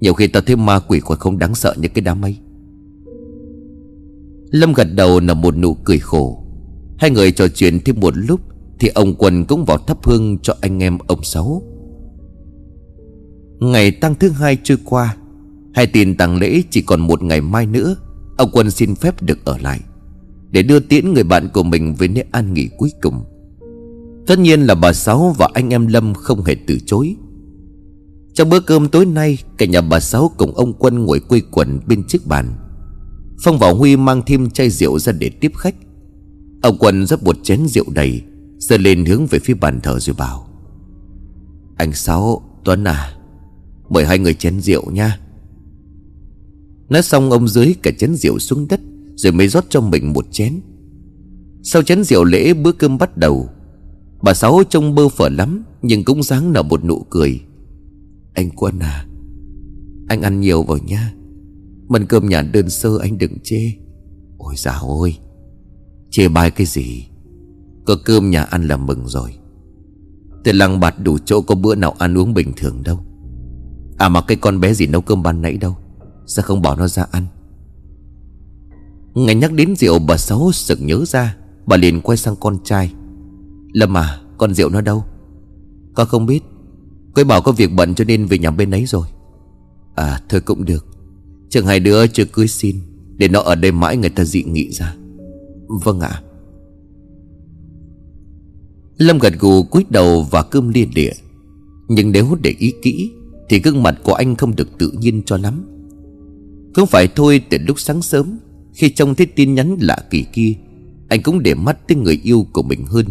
Nhiều khi tao thấy ma quỷ còn không đáng sợ như cái đám ấy. Lâm gật đầu là một nụ cười khổ. Hai người trò chuyện thêm một lúc Thì ông Quân cũng vào thắp hương cho anh em ông Sáu. Ngày tăng thứ hai trôi qua, Hai tin tăng lễ chỉ còn một ngày mai nữa, Ông Quân xin phép được ở lại Để đưa tiễn người bạn của mình về nơi an nghỉ cuối cùng. Tất nhiên là bà Sáu và anh em Lâm không hề từ chối. Trong bữa cơm tối nay, Cả nhà bà Sáu cùng ông Quân ngồi quây quần bên chiếc bàn. Phong và Huy mang thêm chai rượu ra để tiếp khách. Ông Quân rót một chén rượu đầy Giơ lên hướng về phía bàn thờ rồi bảo Anh Sáu, Tuấn à Mời hai người chén rượu nha. Nói xong ông dưới cả chén rượu xuống đất Rồi mới rót cho mình một chén. Sau chén rượu lễ bữa cơm bắt đầu. Bà Sáu trông bơ phở lắm Nhưng cũng dáng nở một nụ cười. Anh Quân à Anh ăn nhiều vào nha. Mần cơm nhà đơn sơ anh đừng chê. Ôi dào ôi, Chê bai cái gì? Có cơm nhà ăn là mừng rồi. Từ lăng bạt đủ chỗ có bữa nào ăn uống bình thường đâu. À mà cái con bé gì nấu cơm ban nãy đâu? Sao không bỏ nó ra ăn? Ngày nhắc đến rượu, bà Sáu sực nhớ ra, Bà liền quay sang con trai. Lâm à con rượu nó đâu? Con không biết. Cô ấy bảo có việc bận cho nên về nhà bên ấy rồi. À thôi cũng được. Chẳng hai đứa chưa cưới xin, Để nó ở đây mãi người ta dị nghị ra. Vâng ạ. Lâm gật gù cúi đầu và cơm lia địa Nhưng nếu để ý kỹ, Thì gương mặt của anh không được tự nhiên cho lắm. Không phải thôi, từ lúc sáng sớm, Khi trông thấy tin nhắn lạ kỳ kia, Anh cũng để mắt tới người yêu của mình hơn.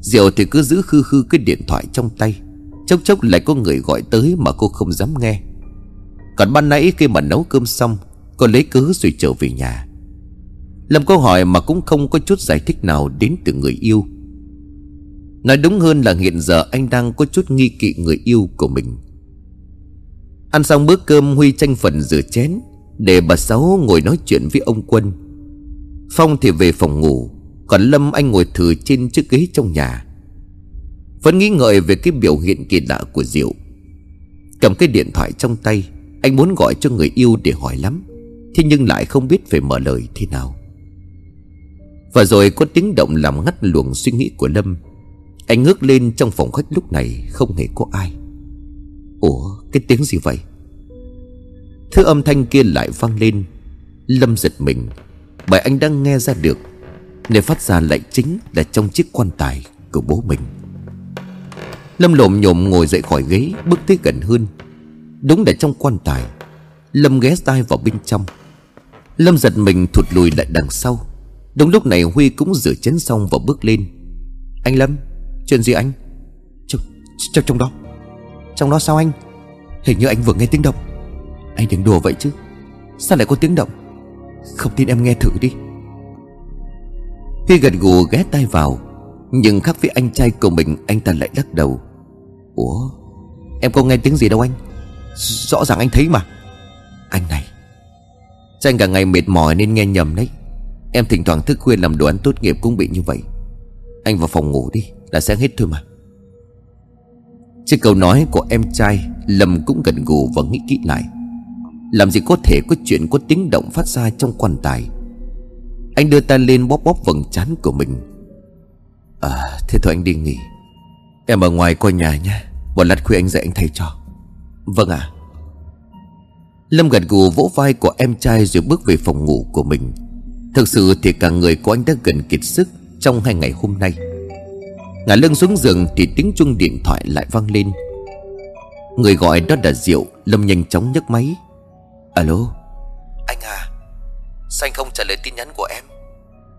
Diệu thì cứ giữ khư khư cái điện thoại trong tay, Chốc chốc lại có người gọi tới mà cô không dám nghe. Còn ban nãy khi mà nấu cơm xong, Cô lấy cớ rồi trở về nhà. Lâm câu hỏi mà cũng không có chút giải thích nào đến từ người yêu. Nói đúng hơn là hiện giờ anh đang có chút nghi kỵ người yêu của mình. Ăn xong bữa cơm Huy tranh phần rửa chén, Để bà Sáu ngồi nói chuyện với ông Quân. Phong thì về phòng ngủ, Còn Lâm anh ngồi thử trên chiếc ghế trong nhà. Vẫn nghĩ ngợi về cái biểu hiện kỳ lạ của Diệu Cầm cái điện thoại trong tay anh muốn gọi cho người yêu để hỏi lắm, Thế nhưng lại không biết phải mở lời thế nào. Và rồi có tiếng động làm ngắt luồng suy nghĩ của Lâm. Anh ngước lên trong phòng khách lúc này, không hề có ai. Ủa, cái tiếng gì vậy? Thứ âm thanh kia lại vang lên. Lâm giật mình, Bởi anh đang nghe ra được. Nơi phát ra lại chính là trong chiếc quan tài của bố mình. Lâm lộm nhộm ngồi dậy khỏi ghế, Bước tới gần hơn Đúng là trong quan tài. Lâm ghé tai vào bên trong. Lâm giật mình thụt lùi lại đằng sau. Đúng lúc này Huy cũng rửa chén xong và bước lên. Anh Lâm Chuyện gì anh? Trong, trong, trong đó. Trong đó sao anh? Hình như anh vừa nghe tiếng động. Anh đừng đùa vậy chứ? Sao lại có tiếng động? Không tin em nghe thử đi. Huy gật gù ghé tay vào. Nhưng khác với anh trai của mình Anh ta lại lắc đầu. Ủa? Em có nghe tiếng gì đâu anh? Rõ ràng anh thấy mà. Anh này. Tranh cả ngày mệt mỏi nên nghe nhầm đấy? Em thỉnh thoảng thức khuya làm đồ ăn tốt nghiệp cũng bị như vậy. Anh vào phòng ngủ đi, Là sẽ hết thôi mà. Trước câu nói của em trai Lâm cũng gần gù và nghĩ kỹ lại. Làm gì có thể có chuyện có tiếng động phát ra trong quan tài. Anh đưa tay lên bóp bóp vầng trán của mình. À thế thôi anh đi nghỉ. Em ở ngoài coi nhà nha Một lát khuya anh dậy anh thay cho. Vâng ạ. À. Lâm gật gù vỗ vai của em trai rồi bước về phòng ngủ của mình. Thực sự thì cả người của anh đã gần kiệt sức Trong hai ngày hôm nay. Ngả lưng xuống giường thì tiếng chuông điện thoại lại vang lên. Người gọi đó là Diệu Lâm nhanh chóng nhấc máy. Alo? Anh à Sao anh không trả lời tin nhắn của em?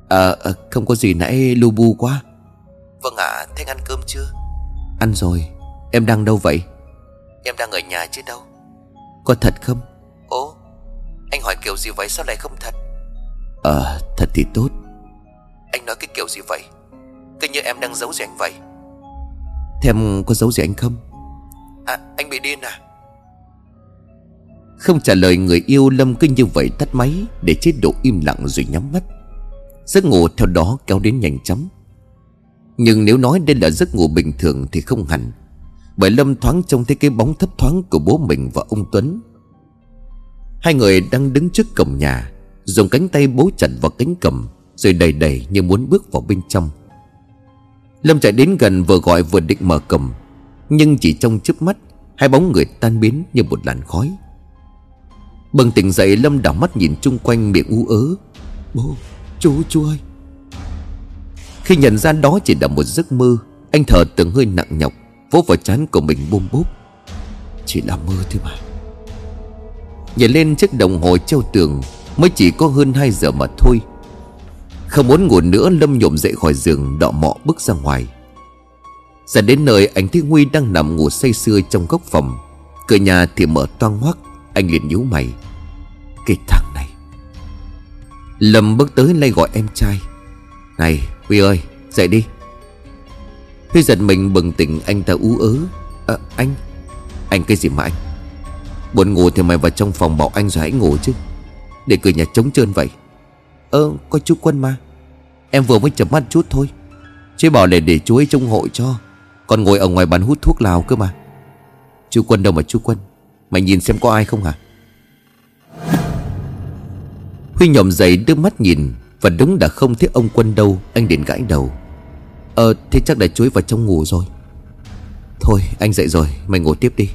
À, à không có gì nãy lu bu quá. Vâng ạ à, thế ăn cơm chưa? Ăn rồi. Em đang đâu vậy Em đang ở nhà chứ đâu? Có thật không? Ồ Anh hỏi kiểu gì vậy sao lại không thật? Ờ thật thì tốt. Anh nói cái kiểu gì vậy? Cứ như em đang giấu gì anh vậy. Thế em có giấu gì anh không? À anh bị điên à? Không trả lời người yêu Lâm cứ như vậy tắt máy Để chế độ im lặng rồi nhắm mắt. Giấc ngủ theo đó kéo đến nhanh chóng. Nhưng nếu nói đây là giấc ngủ bình thường thì không hẳn bởi Lâm thoáng trông thấy cái bóng thấp thoáng của bố mình và ông Tuấn. Hai người đang đứng trước cổng nhà Dùng cánh tay bố chặt vào cánh cầm Rồi đầy đầy như muốn bước vào bên trong. Lâm chạy đến gần vừa gọi vừa định mở cầm Nhưng chỉ trong chớp mắt Hai bóng người tan biến như một làn khói. Bừng tỉnh dậy Lâm đảo mắt nhìn chung quanh miệng u ớ. Bố, chú, chú ơi. Khi nhận ra đó chỉ là một giấc mơ Anh thở từng hơi nặng nhọc. Vỗ vào chán của mình bôm bốp Chỉ là mơ thôi mà. Nhìn lên chiếc đồng hồ treo tường, Mới chỉ có hơn 2 giờ mà thôi. Không muốn ngủ nữa, Lâm nhộm dậy khỏi giường, Đọ mọ bước ra ngoài. Ra đến nơi, anh thấy Huy đang nằm ngủ say sưa trong góc phòng. Cửa nhà thì mở toang hoắc Anh liền nhíu mày. Cái thằng này. Lâm bước tới lay gọi em trai. Này, Huy ơi, dậy đi. Huy giật mình bừng tỉnh anh ta ú ớ. À, Anh Anh cái gì mà anh? Buồn ngủ thì mày vào trong phòng bảo anh rồi hãy ngủ chứ. Để cửa nhà trống trơn vậy. Ơ có chú Quân mà. Em vừa mới chập mắt chút thôi. Chứ bảo là để chú ấy trông hội cho. Còn ngồi ở ngoài bàn hút thuốc lào cơ mà. Chú Quân đâu mà chú Quân? Mày nhìn xem có ai không hả? Huy nhòm dậy đưa mắt nhìn Và đúng đã không thấy ông Quân đâu Anh đến gãi đầu. Ờ thế chắc đã chuối vào trong ngủ rồi. Thôi, anh dậy rồi, Mày ngủ tiếp đi.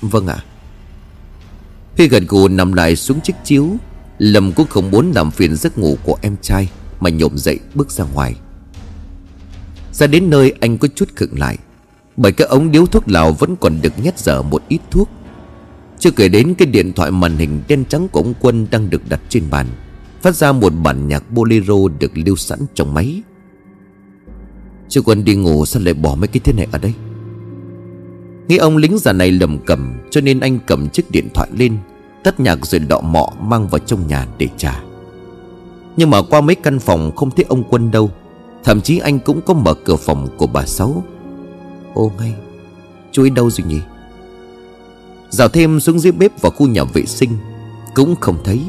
Vâng ạ. Huy gần gù nằm lại xuống chiếc chiếu, Lâm cũng không muốn làm phiền giấc ngủ của em trai, Mà nhổm dậy bước ra ngoài. Ra đến nơi, anh có chút khựng lại, Bởi cái ống điếu thuốc lào vẫn còn được nhét dở một ít thuốc. Chưa kể đến cái điện thoại màn hình đen trắng của ông Quân đang được đặt trên bàn, Phát ra một bản nhạc bolero được lưu sẵn trong máy. Chứ Quân đi ngủ sao lại bỏ mấy cái thế này ở đây? Nghĩ ông lính già này lầm cầm, Cho nên anh cầm chiếc điện thoại lên, Tắt nhạc rồi đọ mọ mang vào trong nhà để trả Nhưng mà qua mấy căn phòng không thấy ông Quân đâu, Thậm chí anh cũng có mở cửa phòng của bà Sáu. Ô, ngay, Chú ấy đâu rồi nhỉ? Dạo thêm xuống dưới bếp vào khu nhà vệ sinh, Cũng không thấy.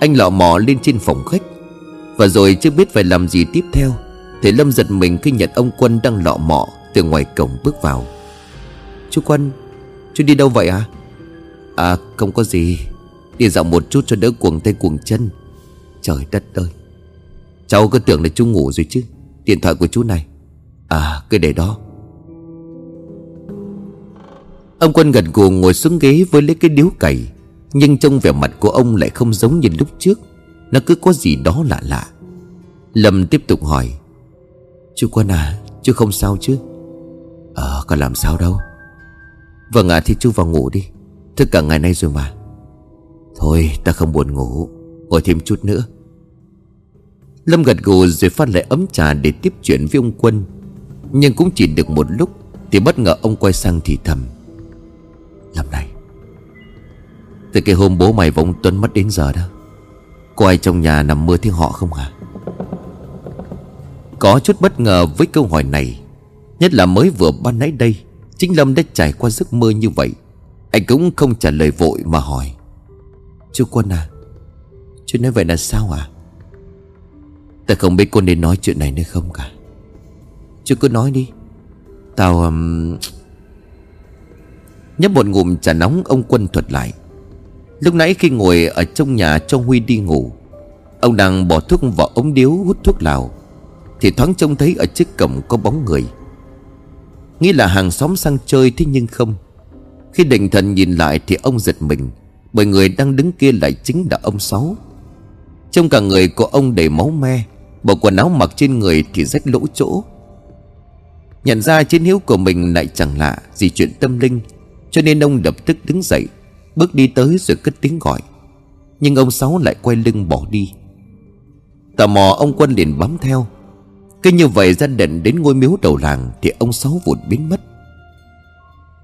Anh lọ mò lên trên phòng khách, Và rồi chưa biết phải làm gì tiếp theo? Thầy Lâm giật mình khi nhận ông Quân đang lọ mọ Từ ngoài cổng bước vào. Chú Quân, Chú đi đâu vậy à À không có gì. Đi dạo một chút cho đỡ cuồng tay cuồng chân. Trời đất ơi! Cháu cứ tưởng là chú ngủ rồi chứ. Điện thoại của chú này. À cứ để đó. Ông Quân gật gù ngồi xuống ghế với lấy cái điếu cày, Nhưng trông vẻ mặt của ông lại không giống như lúc trước. Nó cứ có gì đó lạ lạ. Lâm tiếp tục hỏi Chú Quân à Chú không sao chứ? Ờ còn làm sao đâu. Vâng à, thì chú vào ngủ đi. Thức cả ngày nay rồi mà. Thôi ta không buồn ngủ Ngồi thêm chút nữa. Lâm gật gù rồi phát lại ấm trà để tiếp chuyện với ông Quân. Nhưng cũng chỉ được một lúc Thì bất ngờ ông quay sang thì thầm. Lâm này. Từ cái hôm bố mày và ông Tuấn mất đến giờ đó Có ai trong nhà nằm mơ thấy họ không hả? Có chút bất ngờ với câu hỏi này. Nhất là mới vừa ban nãy đây, Chính Lâm đã trải qua giấc mơ như vậy. Anh cũng không trả lời vội mà hỏi. Chú Quân à Chú nói vậy là sao à Ta không biết cô nên nói chuyện này nữa không cả. Chú cứ nói đi. Tao um... Nhấp một ngụm trà nóng, ông Quân thuật lại. Lúc nãy khi ngồi ở trong nhà cho Huy đi ngủ, Ông đang bỏ thuốc vào ống điếu hút thuốc lào. Thì thoáng trông thấy ở trước cổng có bóng người. Nghĩ là hàng xóm sang chơi thế nhưng không. Khi định thần nhìn lại thì ông giật mình, Bởi người đang đứng kia lại chính là ông Sáu. Trong cả người của ông đầy máu me, Bộ quần áo mặc trên người thì rách lỗ chỗ. Nhận ra chiến hiếu của mình lại chẳng lạ gì chuyện tâm linh, Cho nên ông lập tức đứng dậy, Bước đi tới rồi cất tiếng gọi. Nhưng ông Sáu lại quay lưng bỏ đi. Tò mò, ông Quân liền bám theo cứ như vậy ra định đến ngôi miếu đầu làng Thì ông Sáu vụt biến mất.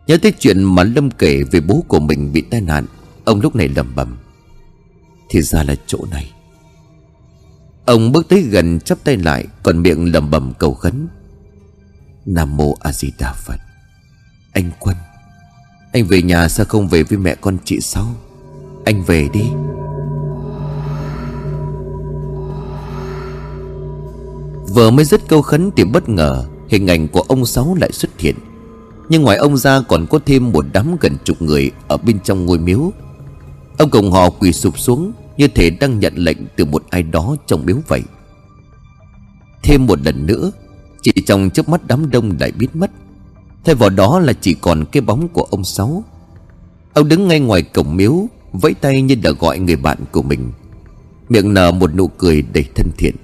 Nhớ tới chuyện mà Lâm kể về bố của mình bị tai nạn, Ông lúc này lầm bầm Thì ra là chỗ này. Ông bước tới gần chắp tay lại, Còn miệng lầm bầm cầu khấn, Nam mô A Di Đà Phật. Anh Quân, Anh về nhà sao không về với mẹ con chị Sáu? Anh về đi. Vừa mới dứt câu khấn thì bất ngờ Hình ảnh của ông Sáu lại xuất hiện. Nhưng ngoài ông ra còn có thêm một đám gần chục người Ở bên trong ngôi miếu. Ông cùng họ quỳ sụp xuống Như thể đang nhận lệnh từ một ai đó trong miếu vậy. Thêm một lần nữa, Chỉ trong chớp mắt đám đông lại biến mất. Thay vào đó là chỉ còn cái bóng của ông Sáu. Ông đứng ngay ngoài cổng miếu, Vẫy tay như đã gọi người bạn của mình. Miệng nở một nụ cười đầy thân thiện.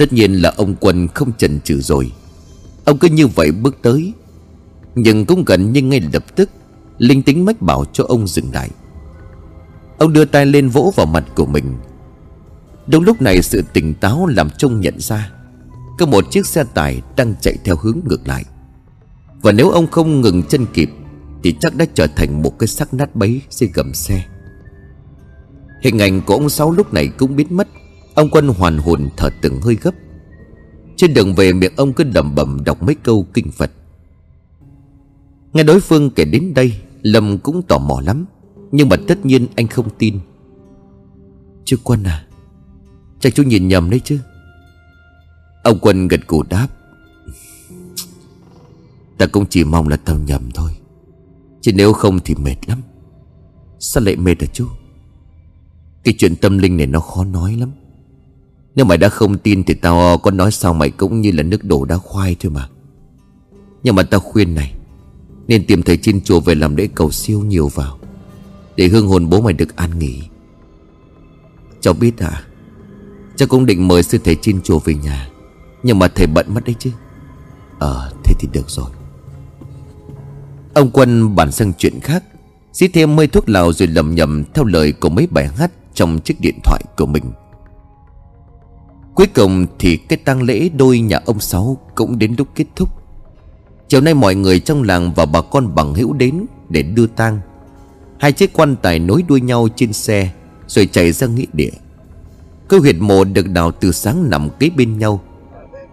Tất nhiên là ông Quân không chần chừ rồi. Ông cứ như vậy bước tới. Nhưng cũng gần như ngay lập tức, Linh tính mách bảo cho ông dừng lại. Ông đưa tay lên vỗ vào mặt của mình. Đúng lúc này sự tỉnh táo làm trông nhận ra, Có một chiếc xe tải đang chạy theo hướng ngược lại. Và nếu ông không ngừng chân kịp, Thì chắc đã trở thành một cái xác nát bấy dưới gầm xe. Hình ảnh của ông Sáu lúc này cũng biến mất. Ông Quân hoàn hồn thở từng hơi gấp. Trên đường về miệng ông cứ đầm bẩm đọc mấy câu kinh Phật. Nghe đối phương kể đến đây, Lâm cũng tò mò lắm, Nhưng mà tất nhiên anh không tin. Chú Quân à Chắc chú nhìn nhầm đấy chứ. Ông Quân gật cù đáp. Ta cũng chỉ mong là tao nhầm thôi, Chứ nếu không thì mệt lắm. Sao lại mệt hả chú? Cái chuyện tâm linh này nó khó nói lắm nếu mày đã không tin thì tao có nói sao mày cũng như là nước đổ đá khoai thôi mà. Nhưng mà tao khuyên này, Nên tìm thầy trên chùa về làm lễ cầu siêu nhiều vào, Để hương hồn bố mày được an nghỉ. Cháu biết à Cháu cũng định mời sư thầy trên chùa về nhà, Nhưng mà thầy bận mất đấy chứ. Ờ thế thì được rồi. Ông Quân bản sang chuyện khác, Xí thêm mây thuốc lào rồi lầm nhầm Theo lời của mấy bài hát Trong chiếc điện thoại của mình. Cuối cùng thì cái tang lễ đôi nhà ông Sáu cũng đến lúc kết thúc. Chiều nay mọi người trong làng và bà con bằng hữu đến để đưa tang. Hai chiếc quan tài nối đuôi nhau trên xe, Rồi chạy ra nghĩa địa. Câu huyệt mộ được đào từ sáng nằm kế bên nhau.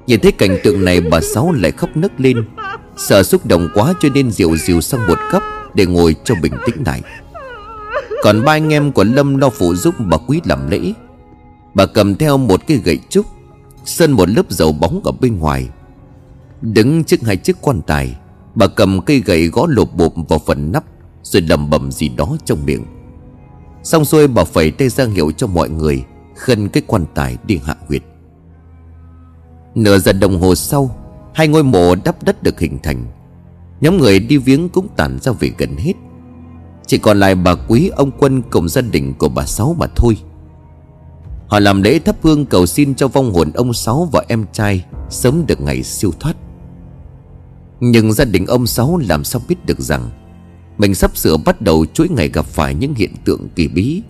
Nhìn thấy cảnh tượng này, bà Sáu lại khóc nức lên. Sợ xúc động quá cho nên dịu dịu sang một cấp Để ngồi cho bình tĩnh lại. Còn ba anh em của Lâm lo phụ giúp bà Quý làm lễ. Bà cầm theo một cái gậy trúc, Sơn một lớp dầu bóng ở bên ngoài. Đứng trước hai chiếc quan tài, Bà cầm cây gậy gõ lột bộp vào phần nắp, Rồi lầm bầm gì đó trong miệng. Xong xuôi bà phẩy tay ra hiệu cho mọi người, Khân cái quan tài đi hạ huyệt. Nửa giờ đồng hồ sau, Hai ngôi mộ đắp đất được hình thành. Nhóm người đi viếng cũng tản ra về gần hết. Chỉ còn lại bà quý ông quân cùng gia đình của bà Sáu mà thôi. Họ làm lễ thắp hương cầu xin cho vong hồn ông Sáu và em trai, Sớm được ngày siêu thoát. Nhưng gia đình ông Sáu làm sao biết được rằng, Mình sắp sửa bắt đầu chuỗi ngày gặp phải những hiện tượng kỳ bí,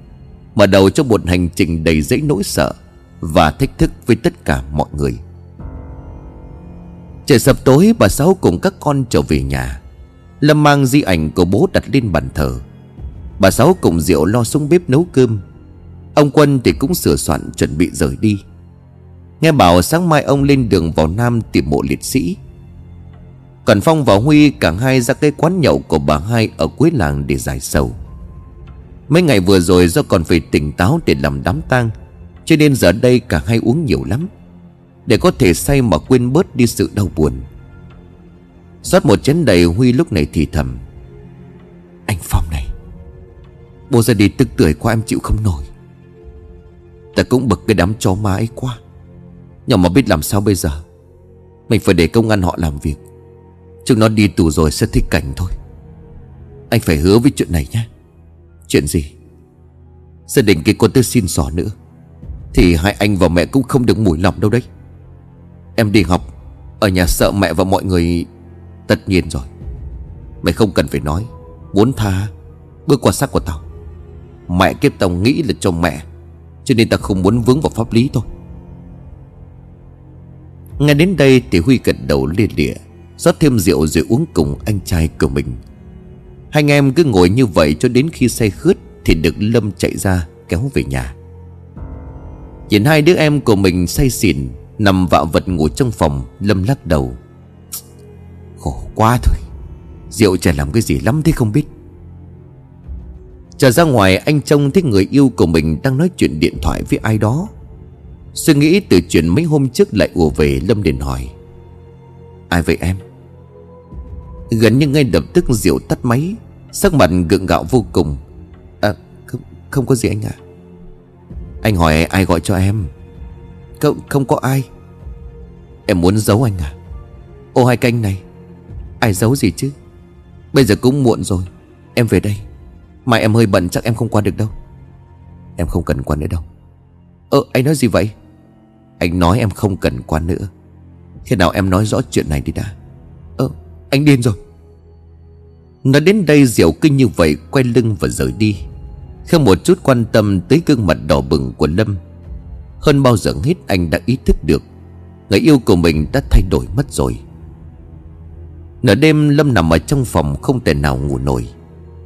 Mở đầu cho một hành trình đầy dẫy nỗi sợ Và thách thức với tất cả mọi người. Trời sập tối, bà Sáu cùng các con trở về nhà. Lâm mang di ảnh của bố đặt lên bàn thờ. Bà Sáu cùng Diệu lo xuống bếp nấu cơm. Ông Quân thì cũng sửa soạn, chuẩn bị rời đi. Nghe bảo sáng mai ông lên đường vào Nam tìm mộ liệt sĩ. Còn Phong và Huy cả hai ra cái quán nhậu của bà hai ở cuối làng để giải sầu. Mấy ngày vừa rồi do còn phải tỉnh táo để làm đám tang, Cho nên giờ đây cả hai uống nhiều lắm. Để có thể say mà quên bớt đi sự đau buồn. Rót một chén đầy, Huy lúc này thì thầm. Anh Phong này Bố ra đi tức tưởi qua em chịu không nổi. Ta cũng bực cái đám chó má ấy quá. Nhưng mà biết làm sao bây giờ? Mình phải để công an họ làm việc. Chúng nó đi tù rồi sẽ thích cảnh thôi. Anh phải hứa với chuyện này nhé. Chuyện gì? Gia đình cái con tới xin xỏ nữa. Thì hai anh và mẹ cũng không được mùi lòng đâu đấy. Em đi học. Ở nhà sợ mẹ và mọi người Tất nhiên rồi. Mày không cần phải nói. Muốn tha, Bước qua xác của tao. Mẹ kiếp tao nghĩ là cho mẹ cho nên ta không muốn vướng vào pháp lý thôi. Nghe đến đây thì Huy gật đầu lia lịa, rót thêm rượu rồi uống cùng anh trai của mình. Hai anh em cứ ngồi như vậy cho đến khi say khướt Thì được Lâm chạy ra kéo về nhà. Nhìn hai đứa em của mình say xỉn, Nằm vạ vật ngủ trong phòng, Lâm lắc đầu. Khổ quá thôi, Rượu chả làm cái gì lắm thế không biết. Trở ra ngoài anh trông thấy người yêu của mình Đang nói chuyện điện thoại với ai đó. Suy nghĩ từ chuyện mấy hôm trước lại ùa về Lâm liền hỏi. Ai vậy em? Gần như ngay lập tức rượu tắt máy Sắc mặt gượng gạo vô cùng. À không, không có gì anh ạ. Anh hỏi ai gọi cho em? Không, không có ai. Em muốn giấu anh à? Ô hai canh này. Ai giấu gì chứ? Bây giờ cũng muộn rồi. Em về đây. Mai em hơi bận, chắc em không qua được đâu. Em không cần qua nữa đâu. Ơ, anh nói gì vậy? Anh nói em không cần qua nữa. Thế nào em nói rõ chuyện này đi đã. Ơ, anh điên rồi. Nói đến đây Diệu kinh như vậy Quay lưng và rời đi. Không một chút quan tâm tới gương mặt đỏ bừng của Lâm, Hơn bao giờ hết anh đã ý thức được Người yêu của mình đã thay đổi mất rồi. Nửa đêm Lâm nằm ở trong phòng không thể nào ngủ nổi.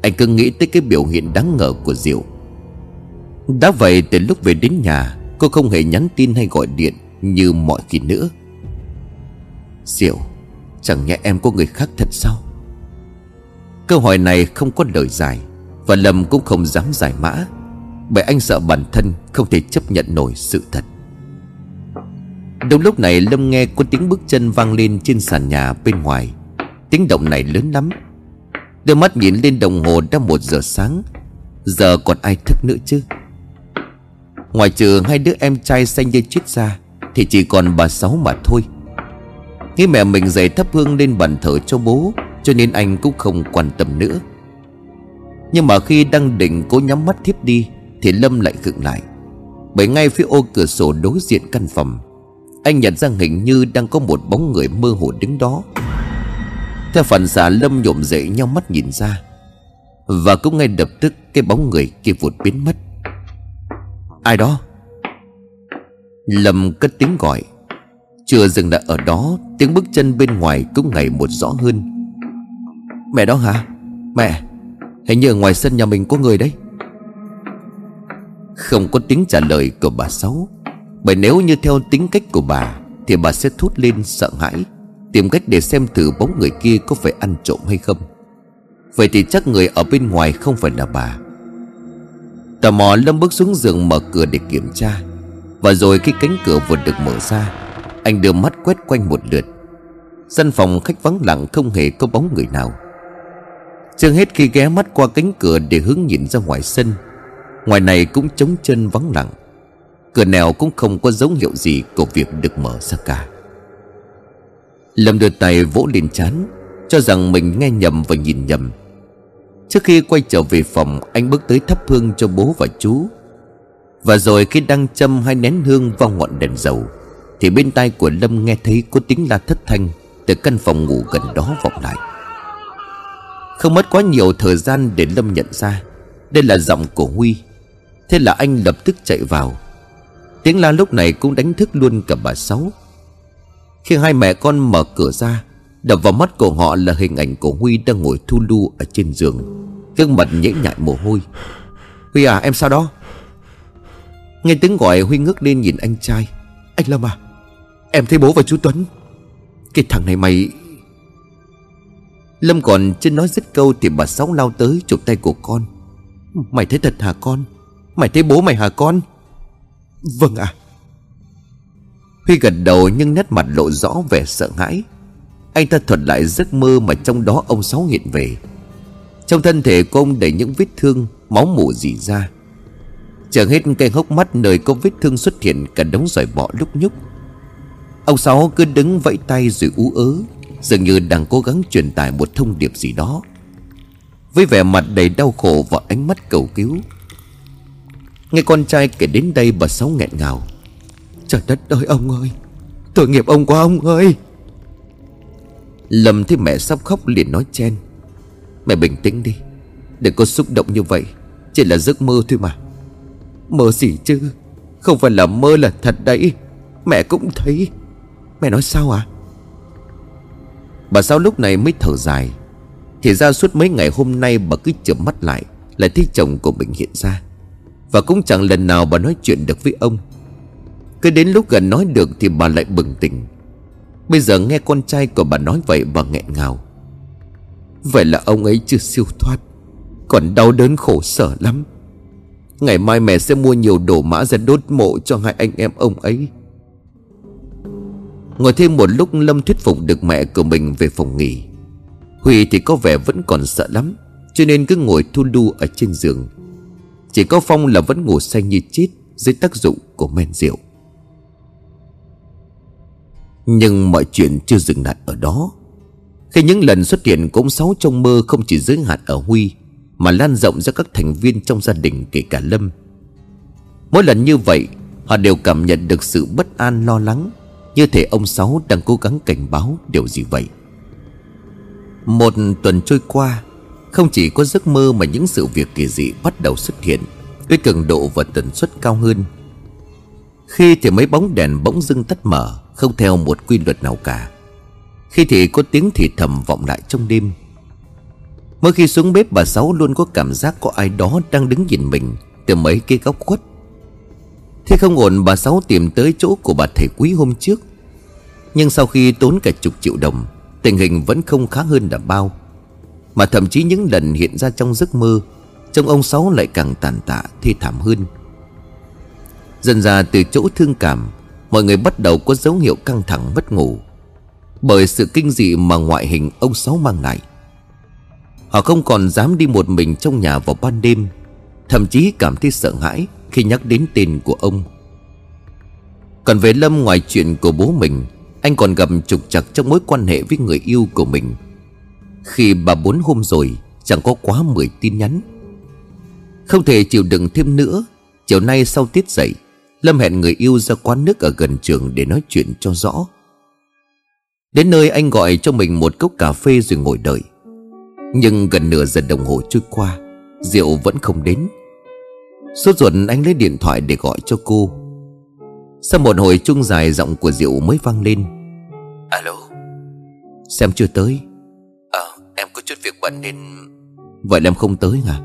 Anh cứ nghĩ tới cái biểu hiện đáng ngờ của Diệu. Đã vậy, từ lúc về đến nhà, Cô không hề nhắn tin hay gọi điện Như mọi khi nữa. Diệu, Chẳng nhẽ em có người khác thật sao? Câu hỏi này không có lời dài Và Lâm cũng không dám giải mã, Bởi anh sợ bản thân không thể chấp nhận nổi sự thật. Đúng lúc này, Lâm nghe có tiếng bước chân vang lên trên sàn nhà bên ngoài. Tiếng động này lớn lắm Đưa mắt nhìn lên đồng hồ đã một giờ sáng. Giờ còn ai thức nữa chứ? Ngoài trừ hai đứa em trai xanh như chết ra, Thì chỉ còn bà Sáu mà thôi. Nghĩ mẹ mình dậy thắp hương lên bàn thờ cho bố, Cho nên anh cũng không quan tâm nữa. Nhưng mà khi đang định cố nhắm mắt thiếp đi, Thì Lâm lại khựng lại. Bởi ngay phía ô cửa sổ đối diện căn phòng, Anh nhận ra hình như đang có một bóng người mơ hồ đứng đó. Theo phản xạ Lâm nhộm dậy nhau mắt nhìn ra. Và cũng ngay lập tức cái bóng người kia vụt biến mất. Ai đó? Lâm cất tiếng gọi. Chưa dừng lại ở đó, Tiếng bước chân bên ngoài cũng ngày một rõ hơn. Mẹ đó hả? Mẹ, Hình như ở ngoài sân nhà mình có người đấy. Không có tiếng trả lời của bà Sáu. Bởi nếu như theo tính cách của bà, Thì bà sẽ thút lên sợ hãi. Tìm cách để xem thử bóng người kia có phải ăn trộm hay không. Vậy thì chắc người ở bên ngoài không phải là bà. Tò mò Lâm bước xuống giường mở cửa để kiểm tra. Và rồi khi cánh cửa vừa được mở ra, Anh đưa mắt quét quanh một lượt. Sân phòng khách vắng lặng không hề có bóng người nào. Chưa hết khi ghé mắt qua cánh cửa để hướng nhìn ra ngoài sân, Ngoài này cũng trống chân vắng lặng. Cửa nào cũng không có dấu hiệu gì của việc được mở ra cả. Lâm đưa tay vỗ lên chán Cho rằng mình nghe nhầm và nhìn nhầm. Trước khi quay trở về phòng, Anh bước tới thắp hương cho bố và chú. Và rồi khi đang châm hai nén hương vào ngọn đèn dầu, Thì bên tai của Lâm nghe thấy có tiếng la thất thanh Từ căn phòng ngủ gần đó vọng lại. Không mất quá nhiều thời gian để Lâm nhận ra, Đây là giọng của Huy. Thế là anh lập tức chạy vào. Tiếng la lúc này cũng đánh thức luôn cả bà Sáu. Khi hai mẹ con mở cửa ra, Đập vào mắt của họ là hình ảnh của Huy đang ngồi thu lu ở trên giường. Gương mặt nhễ nhại mồ hôi. Huy à em sao đó? Nghe tiếng gọi, Huy ngước lên nhìn anh trai. Anh Lâm à Em thấy bố và chú Tuấn. Cái thằng này mày Lâm còn chưa nói dứt câu Thì bà Sáu lao tới chụp tay của con. Mày thấy thật hả con? Mày thấy bố mày hả con? Vâng ạ. Huy gật đầu nhưng nét mặt lộ rõ vẻ sợ hãi. Anh ta thuật lại giấc mơ mà trong đó ông Sáu hiện về. Trong thân thể của ông đầy những vết thương, Máu mủ dì ra. Chẳng hết cây hốc mắt nơi có vết thương xuất hiện Cả đống giỏi bọ lúc nhúc. Ông Sáu cứ đứng vẫy tay rồi ú ớ, Dường như đang cố gắng truyền tải một thông điệp gì đó. Với vẻ mặt đầy đau khổ và ánh mắt cầu cứu. Nghe con trai kể đến đây, bà Sáu nghẹn ngào. Trời đất ơi, ông ơi. Tội nghiệp ông quá, ông ơi. Lâm thấy mẹ sắp khóc liền nói chen. Mẹ bình tĩnh đi. Đừng có xúc động như vậy. Chỉ là giấc mơ thôi mà. Mơ gì chứ? Không phải là mơ là thật đấy. Mẹ cũng thấy. Mẹ nói sao à Bà sao lúc này mới thở dài. Thì ra suốt mấy ngày hôm nay bà cứ chợp mắt lại Lại thấy chồng của mình hiện ra. Và cũng chẳng lần nào bà nói chuyện được với ông. Cứ đến lúc gần nói được thì bà lại bừng tỉnh. Bây giờ nghe con trai của bà nói vậy bà nghẹn ngào. Vậy là ông ấy chưa siêu thoát, Còn đau đớn khổ sở lắm. Ngày mai mẹ sẽ mua nhiều đồ mã ra đốt mộ cho hai anh em ông ấy. Ngồi thêm một lúc Lâm thuyết phục được mẹ của mình về phòng nghỉ. Huy thì có vẻ vẫn còn sợ lắm, Cho nên cứ ngồi thu đu ở trên giường. Chỉ có Phong là vẫn ngủ say như chết Dưới tác dụng của men rượu. Nhưng mọi chuyện chưa dừng lại ở đó. Khi những lần xuất hiện của Sáu trong mơ Không chỉ giới hạn ở Huy, Mà lan rộng ra các thành viên trong gia đình kể cả Lâm. Mỗi lần như vậy, Họ đều cảm nhận được sự bất an lo lắng, Như thể ông Sáu đang cố gắng cảnh báo điều gì vậy. Một tuần trôi qua, Không chỉ có giấc mơ mà những sự việc kỳ dị bắt đầu xuất hiện, Với cường độ và tần suất cao hơn. Khi thì mấy bóng đèn bỗng dưng tắt mở không theo một quy luật nào cả. Khi thì có tiếng thì thầm vọng lại trong đêm. Mỗi khi xuống bếp, bà Sáu luôn có cảm giác có ai đó đang đứng nhìn mình Từ mấy cái góc khuất. Thế không ổn, bà Sáu tìm tới chỗ của bà thầy quý hôm trước. Nhưng sau khi tốn cả chục triệu đồng, Tình hình vẫn không khá hơn là bao. Mà thậm chí những lần hiện ra trong giấc mơ, Trông ông Sáu lại càng tàn tạ, thê thảm hơn. Dần ra từ chỗ thương cảm Mọi người bắt đầu có dấu hiệu căng thẳng mất ngủ. Bởi sự kinh dị mà ngoại hình ông Sáu mang lại. Họ không còn dám đi một mình trong nhà vào ban đêm, Thậm chí cảm thấy sợ hãi khi nhắc đến tên của ông. Còn về Lâm ngoài chuyện của bố mình, Anh còn gặp trục trặc trong mối quan hệ với người yêu của mình. Khi bà bốn hôm rồi, Chẳng có quá 10 tin nhắn. Không thể chịu đựng thêm nữa, Chiều nay sau tiết dậy Lâm hẹn người yêu ra quán nước ở gần trường để nói chuyện cho rõ. Đến nơi anh gọi cho mình một cốc cà phê rồi ngồi đợi. Nhưng gần nửa giờ đồng hồ trôi qua Rượu vẫn không đến. Sốt ruột anh lấy điện thoại để gọi cho cô. Sau một hồi chung dài giọng của Diệu mới vang lên. Alo? Xem chưa tới. Ờ em có chút việc bận nên Vậy là em không tới hả?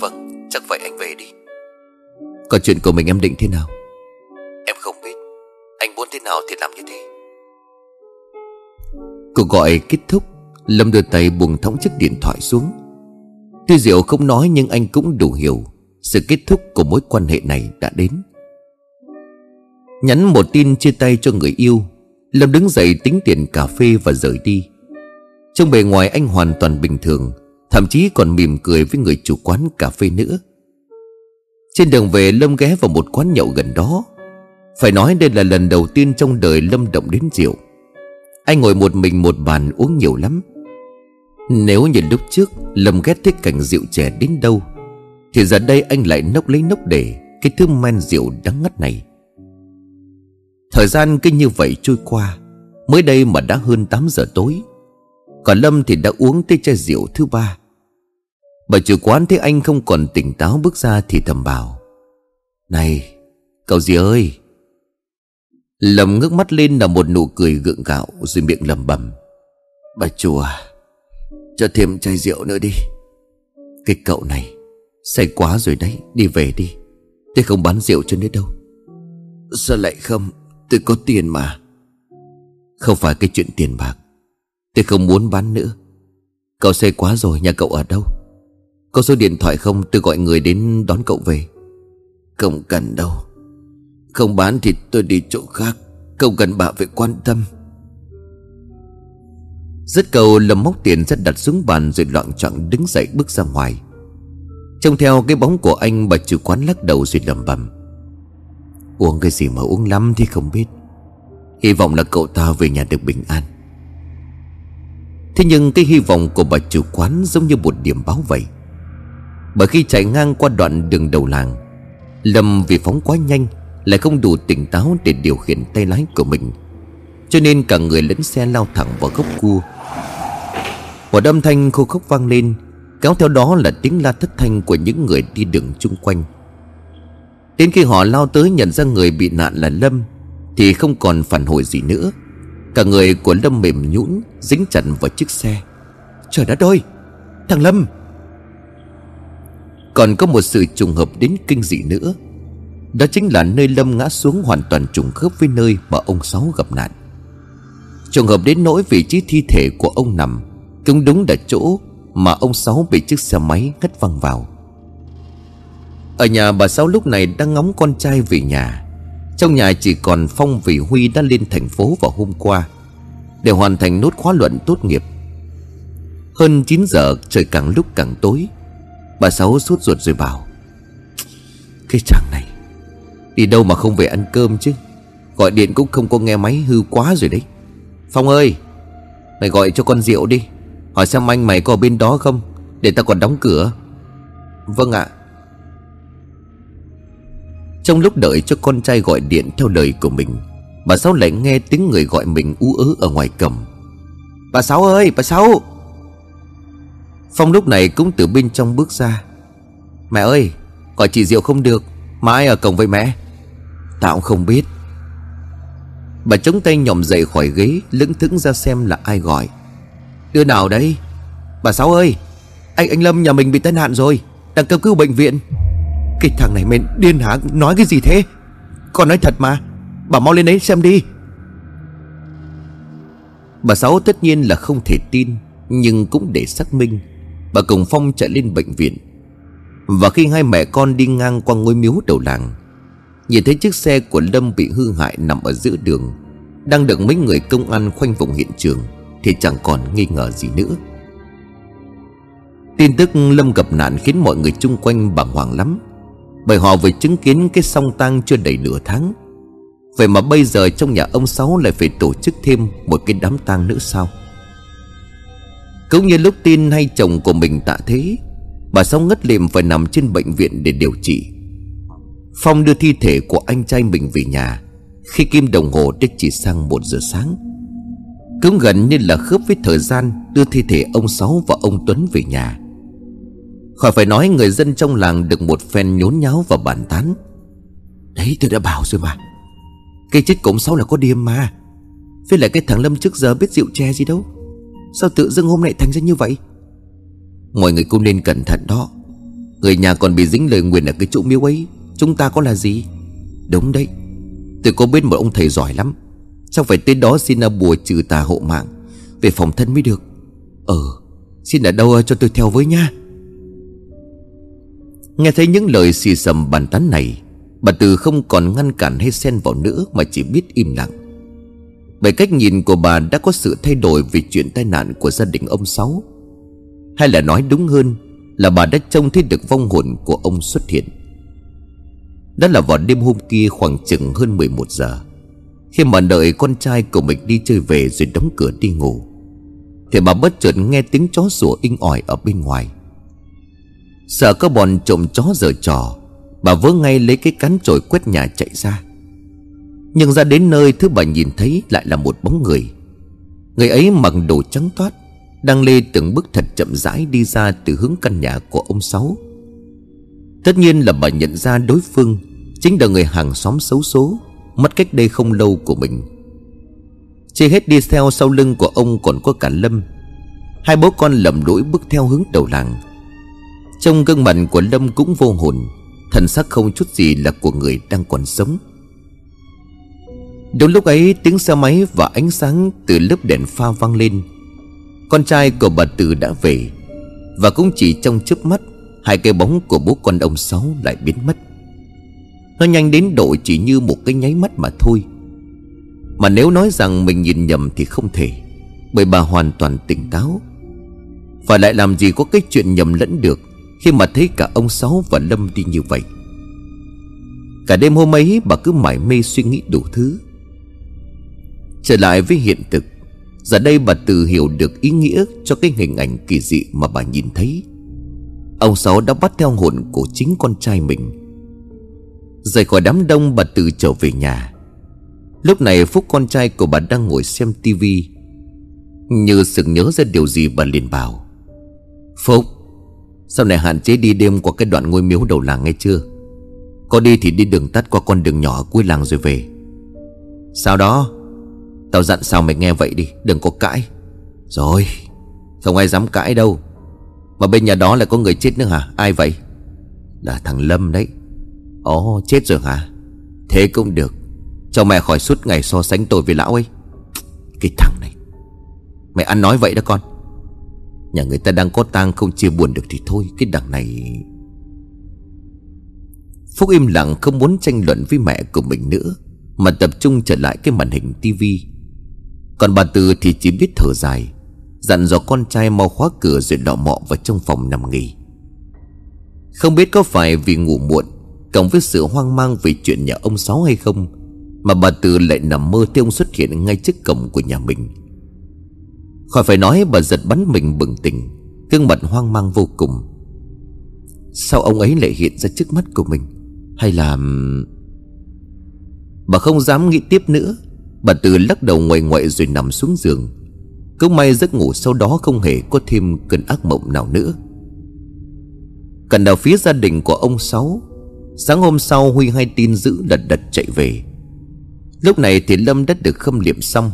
Vâng chắc vậy anh còn chuyện của mình em định thế nào? Em không biết. Anh muốn thế nào thì làm như thế. Cuộc gọi kết thúc, Lâm đưa tay buông thõng chiếc điện thoại xuống. Tuy Diệu không nói nhưng anh cũng đủ hiểu, sự kết thúc của mối quan hệ này đã đến. Nhắn một tin chia tay cho người yêu, Lâm đứng dậy tính tiền cà phê và rời đi. Trong bề ngoài anh hoàn toàn bình thường, Thậm chí còn mỉm cười với người chủ quán cà phê nữa. Trên đường về Lâm ghé vào một quán nhậu gần đó. Phải nói đây là lần đầu tiên trong đời Lâm động đến rượu. Anh ngồi một mình một bàn uống nhiều lắm. Nếu như lúc trước Lâm ghét thích cảnh rượu trẻ đến đâu, thì giờ đây anh lại nốc lấy nốc để Cái thứ men rượu đắng ngắt này. Thời gian cứ như vậy trôi qua, Mới đây mà đã hơn 8 giờ tối. Còn Lâm thì đã uống tới chai rượu thứ ba. Bà chủ quán thấy anh không còn tỉnh táo bước ra thì thầm bảo, Này, cậu gì ơi? Lầm ngước mắt lên là một nụ cười gượng gạo Rồi miệng lầm bầm Bà chùa à, Cho thêm chai rượu nữa đi. Cái cậu này, Say quá rồi đấy, Đi về đi. Tôi không bán rượu cho nữa đâu. Sao lại không? Tôi có tiền mà. Không phải cái chuyện tiền bạc, Tôi không muốn bán nữa. Cậu say quá rồi, nhà cậu ở đâu? Có số điện thoại không? Tôi gọi người đến đón cậu về. Không cần đâu. Không bán thì tôi đi chỗ khác. Không cần bà phải quan tâm. Rất cầu lầm móc tiền rất đặt xuống bàn Rồi loạn trọng đứng dậy bước ra ngoài. Trông theo cái bóng của anh, bà chủ quán lắc đầu rồi lầm bầm Uống cái gì mà uống lắm thì không biết. Hy vọng là cậu ta về nhà được bình an. Thế nhưng cái hy vọng của bà chủ quán giống như một điểm báo vậy. Bởi khi chạy ngang qua đoạn đường đầu làng, Lâm vì phóng quá nhanh Lại không đủ tỉnh táo để điều khiển tay lái của mình. Cho nên cả người lẫn xe lao thẳng vào gốc cua. Một âm thanh khô khốc vang lên, Kéo theo đó là tiếng la thất thanh của những người đi đường chung quanh. Đến khi họ lao tới nhận ra người bị nạn là Lâm, Thì không còn phản hồi gì nữa. Cả người của Lâm mềm nhũn, Dính chặt vào chiếc xe. Trời đất ơi! Thằng Lâm! Còn có một sự trùng hợp đến kinh dị nữa. Đó chính là nơi Lâm ngã xuống hoàn toàn trùng khớp với nơi mà ông Sáu gặp nạn. Trùng hợp đến nỗi vị trí thi thể của ông nằm Cũng đúng là chỗ mà ông Sáu bị chiếc xe máy ngất văng vào. Ở nhà bà Sáu lúc này đang ngóng con trai về nhà. Trong nhà chỉ còn Phong vì Huy đã lên thành phố vào hôm qua Để hoàn thành nốt khóa luận tốt nghiệp. Hơn 9 giờ, trời càng lúc càng tối. Bà Sáu sốt ruột rồi bảo, Cái chàng này, Đi đâu mà không về ăn cơm chứ? Gọi điện cũng không có nghe máy, hư quá rồi đấy. Phong ơi, Mày gọi cho con rượu đi, Hỏi xem anh mày có ở bên đó không, Để ta còn đóng cửa. Vâng ạ. Trong lúc đợi cho con trai gọi điện theo lời của mình, Bà Sáu lại nghe tiếng người gọi mình ú ớ ở ngoài cầm. Bà Sáu ơi, bà Sáu! Phong lúc này cũng từ bên trong bước ra. Mẹ ơi Gọi chị Diệu không được, Mà ai ở cổng với mẹ? Tao cũng không biết. Bà chống tay nhòm dậy khỏi ghế, Lững thững ra xem là ai gọi. Đứa nào đấy? Bà Sáu ơi, Anh anh Lâm nhà mình bị tai nạn rồi, Đang cấp cứu bệnh viện. Cái thằng này mình điên hả? Nói cái gì thế? Con nói thật mà, Bà mau lên đấy xem đi. Bà Sáu tất nhiên là không thể tin, Nhưng cũng để xác minh Bà cùng Phong chạy lên bệnh viện. Và khi hai mẹ con đi ngang qua ngôi miếu đầu làng, Nhìn thấy chiếc xe của Lâm bị hư hại nằm ở giữa đường, Đang được mấy người công an khoanh vùng hiện trường Thì chẳng còn nghi ngờ gì nữa. Tin tức Lâm gặp nạn khiến mọi người chung quanh bàng hoàng lắm, Bởi họ vừa chứng kiến cái song tang chưa đầy nửa tháng. Vậy mà bây giờ trong nhà ông Sáu lại phải tổ chức thêm một cái đám tang nữa sao? Cũng như lúc tin hay chồng của mình tạ thế Bà Sáu ngất liệm phải nằm trên bệnh viện để điều trị. Phong đưa thi thể của anh trai mình về nhà Khi kim đồng hồ đã chỉ sang một giờ sáng. Cũng gần như là khớp với thời gian Đưa thi thể ông Sáu và ông Tuấn về nhà. Khỏi phải nói người dân trong làng được một phen nhốn nháo và bàn tán. Đấy tôi đã bảo rồi mà. Cái chết cổng Sáu là có điềm mà. Với lại cái thằng Lâm trước giờ biết rượu che gì đâu Sao tự dưng hôm nay thành ra như vậy? Mọi người cũng nên cẩn thận đó. Người nhà còn bị dính lời nguyền ở cái chỗ miếu ấy. Chúng ta có là gì? Đúng đấy. Tôi có biết một ông thầy giỏi lắm. Xong phải tới đó xin à, bùa trừ tà hộ mạng. Về phòng thân mới được. Ờ Xin ở đâu à, cho tôi theo với nha. Nghe thấy những lời xì xầm bàn tán này, Bà Từ không còn ngăn cản hay xen vào nữa Mà chỉ biết im lặng. Bởi cách nhìn của bà đã có sự thay đổi Vì chuyện tai nạn của gia đình ông Sáu. Hay là nói đúng hơn Là bà đã trông thấy được vong hồn của ông xuất hiện. Đó là vào đêm hôm kia khoảng chừng hơn 11 giờ, Khi mà đợi con trai của mình đi chơi về rồi đóng cửa đi ngủ, Thì bà bất chợt nghe tiếng chó sủa inh ỏi ở bên ngoài. Sợ có bọn trộm chó giờ trò, Bà vớ ngay lấy cái cán chổi quét nhà chạy ra. Nhưng ra đến nơi thứ bà nhìn thấy lại là một bóng người. Người ấy mặc đồ trắng toát, Đang lê từng bước thật chậm rãi đi ra từ hướng căn nhà của ông Sáu. Tất nhiên là bà nhận ra đối phương Chính là người hàng xóm xấu số, Mất cách đây không lâu của mình. Chỉ hết đi theo sau lưng của ông còn có cả Lâm. Hai bố con lầm lũi bước theo hướng đầu làng. Trong gương mặt của Lâm cũng vô hồn, Thần sắc không chút gì là của người đang còn sống. Đúng lúc ấy, tiếng xe máy và ánh sáng từ lớp đèn pha vang lên. Con trai của bà Từ đã về, Và cũng chỉ trong chớp mắt, Hai cái bóng của bố con ông Sáu lại biến mất. Nó nhanh đến độ chỉ như một cái nháy mắt mà thôi. Mà nếu nói rằng mình nhìn nhầm thì không thể, Bởi bà hoàn toàn tỉnh táo. Và lại làm gì có cái chuyện nhầm lẫn được Khi mà thấy cả ông Sáu và Lâm đi như vậy? Cả đêm hôm ấy, bà cứ mải mê suy nghĩ đủ thứ. Trở lại với hiện thực. Giờ đây bà tự hiểu được ý nghĩa cho cái hình ảnh kỳ dị mà bà nhìn thấy. Ông Sáu đã bắt theo hồn của chính con trai mình. Rời khỏi đám đông, bà tự trở về nhà. Lúc này Phúc con trai của bà đang ngồi xem tivi Như sự nhớ ra điều gì, bà liền bảo, Phúc, Sau này hạn chế đi đêm qua cái đoạn ngôi miếu đầu làng nghe chưa? Có đi thì đi đường tắt qua con đường nhỏ cuối làng rồi về. Sau đó Tao dặn sao mày nghe vậy đi, Đừng có cãi. Rồi, Không ai dám cãi đâu. Mà bên nhà đó lại có người chết nữa hả? Ai vậy? Là thằng Lâm đấy. Ồ, chết rồi hả? Thế cũng được. Cho mẹ khỏi suốt ngày so sánh tôi với lão ấy. Cái thằng này. Mẹ ăn nói vậy đó con. Nhà người ta đang có tang không chia buồn được thì thôi, Cái đằng này. Phúc im lặng không muốn tranh luận với mẹ của mình nữa, Mà tập trung trở lại cái màn hình tivi còn bà Tư thì chỉ biết thở dài, Dặn dò con trai mau khóa cửa rồi đọ mọ vào trong phòng nằm nghỉ. Không biết có phải vì ngủ muộn, Cộng với sự hoang mang về chuyện nhà ông Sáu hay không, Mà bà Tư lại nằm mơ thấy ông xuất hiện ngay trước cổng của nhà mình. Khỏi phải nói bà giật bắn mình bừng tỉnh, Gương mặt hoang mang vô cùng. Sao ông ấy lại hiện ra trước mắt của mình? Hay là Bà không dám nghĩ tiếp nữa. Bà tư lắc đầu ngoài ngoại rồi nằm xuống giường. Cứ may giấc ngủ sau đó không hề có thêm cơn ác mộng nào nữa. Cần đào phía gia đình của ông Sáu, Sáng hôm sau Huy hay tin dữ lật đật chạy về. Lúc này thì Lâm đã được khâm liệm xong.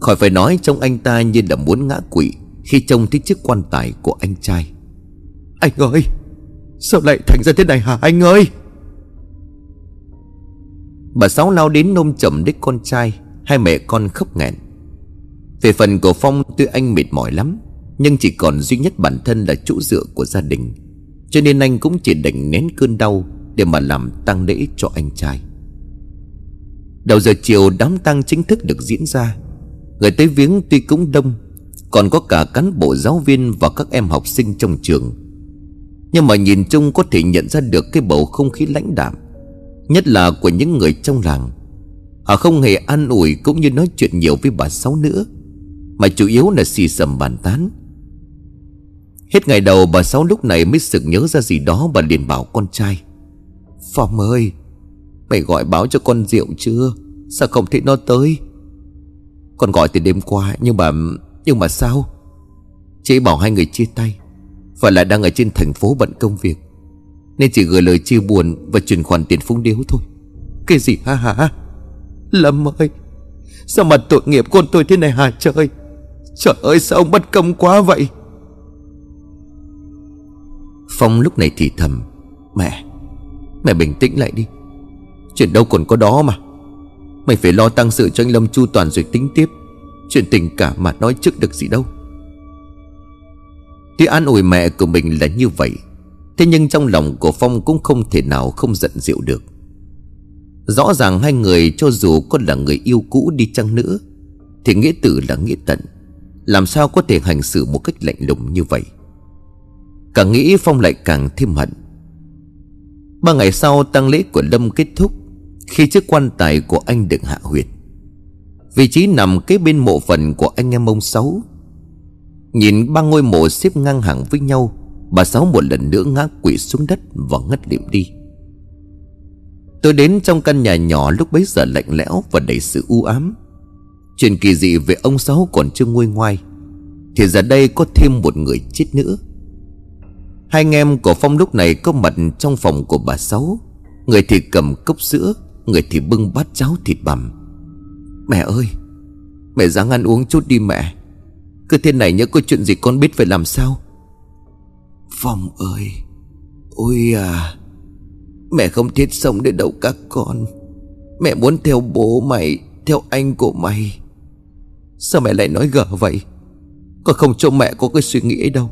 Khỏi phải nói trong anh ta như là muốn ngã quỵ Khi trông thấy chiếc quan tài của anh trai. Anh ơi, Sao lại thành ra thế này hả anh ơi? Bà Sáu lao đến nôm chậm đích con trai, Hai mẹ con khóc nghẹn. Về phần của Phong, tuy anh mệt mỏi lắm, Nhưng chỉ còn duy nhất bản thân là chỗ dựa của gia đình. Cho nên anh cũng chỉ đành nén cơn đau Để mà làm tang lễ cho anh trai. Đầu giờ chiều, đám tang chính thức được diễn ra. Người tới viếng tuy cũng đông, Còn có cả cán bộ giáo viên và các em học sinh trong trường. Nhưng mà nhìn chung có thể nhận ra được cái bầu không khí lãnh đạm Nhất là của những người trong làng. Họ không hề an ủi cũng như nói chuyện nhiều với bà Sáu nữa, Mà chủ yếu là xì xầm bàn tán. Hết ngày đầu, bà Sáu lúc này mới sực nhớ ra gì đó Bà liền bảo con trai. Phong ơi, Mày gọi báo cho con rượu chưa? Sao không thấy nó tới? Con gọi từ đêm qua, Nhưng mà Nhưng mà sao? Chị bảo hai người chia tay, Và lại đang ở trên thành phố bận công việc. Nên chỉ gửi lời chia buồn Và chuyển khoản tiền phung điếu thôi. Cái gì hả hả Lâm ơi, Sao mà tội nghiệp con tôi thế này hả trời? Trời ơi, sao ông bất công quá vậy? Phong lúc này thì thầm, Mẹ Mẹ bình tĩnh lại đi. Chuyện đâu còn có đó mà. Mày phải lo tăng sự cho anh Lâm chu toàn rồi tính tiếp. Chuyện tình cảm mà nói trước được gì đâu. Thì an ủi mẹ của mình là như vậy. Thế nhưng trong lòng của Phong cũng không thể nào không giận dịu được. Rõ ràng hai người cho dù có là người yêu cũ đi chăng nữa, Thì nghĩa tử là nghĩa tận, Làm sao có thể hành xử một cách lạnh lùng như vậy? Càng nghĩ Phong lại càng thêm hận. Ba ngày sau, tang lễ của Lâm kết thúc Khi chiếc quan tài của anh được hạ huyệt. Vị trí nằm kế bên mộ phần của anh em ông Sáu. Nhìn ba ngôi mộ xếp ngang hàng với nhau Bà Sáu một lần nữa ngã quỵ xuống đất và ngất liệm đi. Tôi đến trong căn nhà nhỏ lúc bấy giờ lạnh lẽo và đầy sự u ám. Chuyện kỳ dị về ông Sáu còn chưa nguôi ngoai, Thì giờ đây có thêm một người chết nữa. Hai anh em của Phong lúc này có mặt trong phòng của bà Sáu. Người thì cầm cốc sữa, Người thì bưng bát cháo thịt bằm. Mẹ ơi, Mẹ dáng ăn uống chút đi mẹ. Cứ thế này nhớ có chuyện gì con biết phải làm sao? Phong ơi. Ôi à Mẹ không thiết sống để đâu các con. Mẹ muốn theo bố mày, Theo anh của mày. Sao mẹ lại nói gở vậy? Con không cho mẹ có cái suy nghĩ ấy đâu.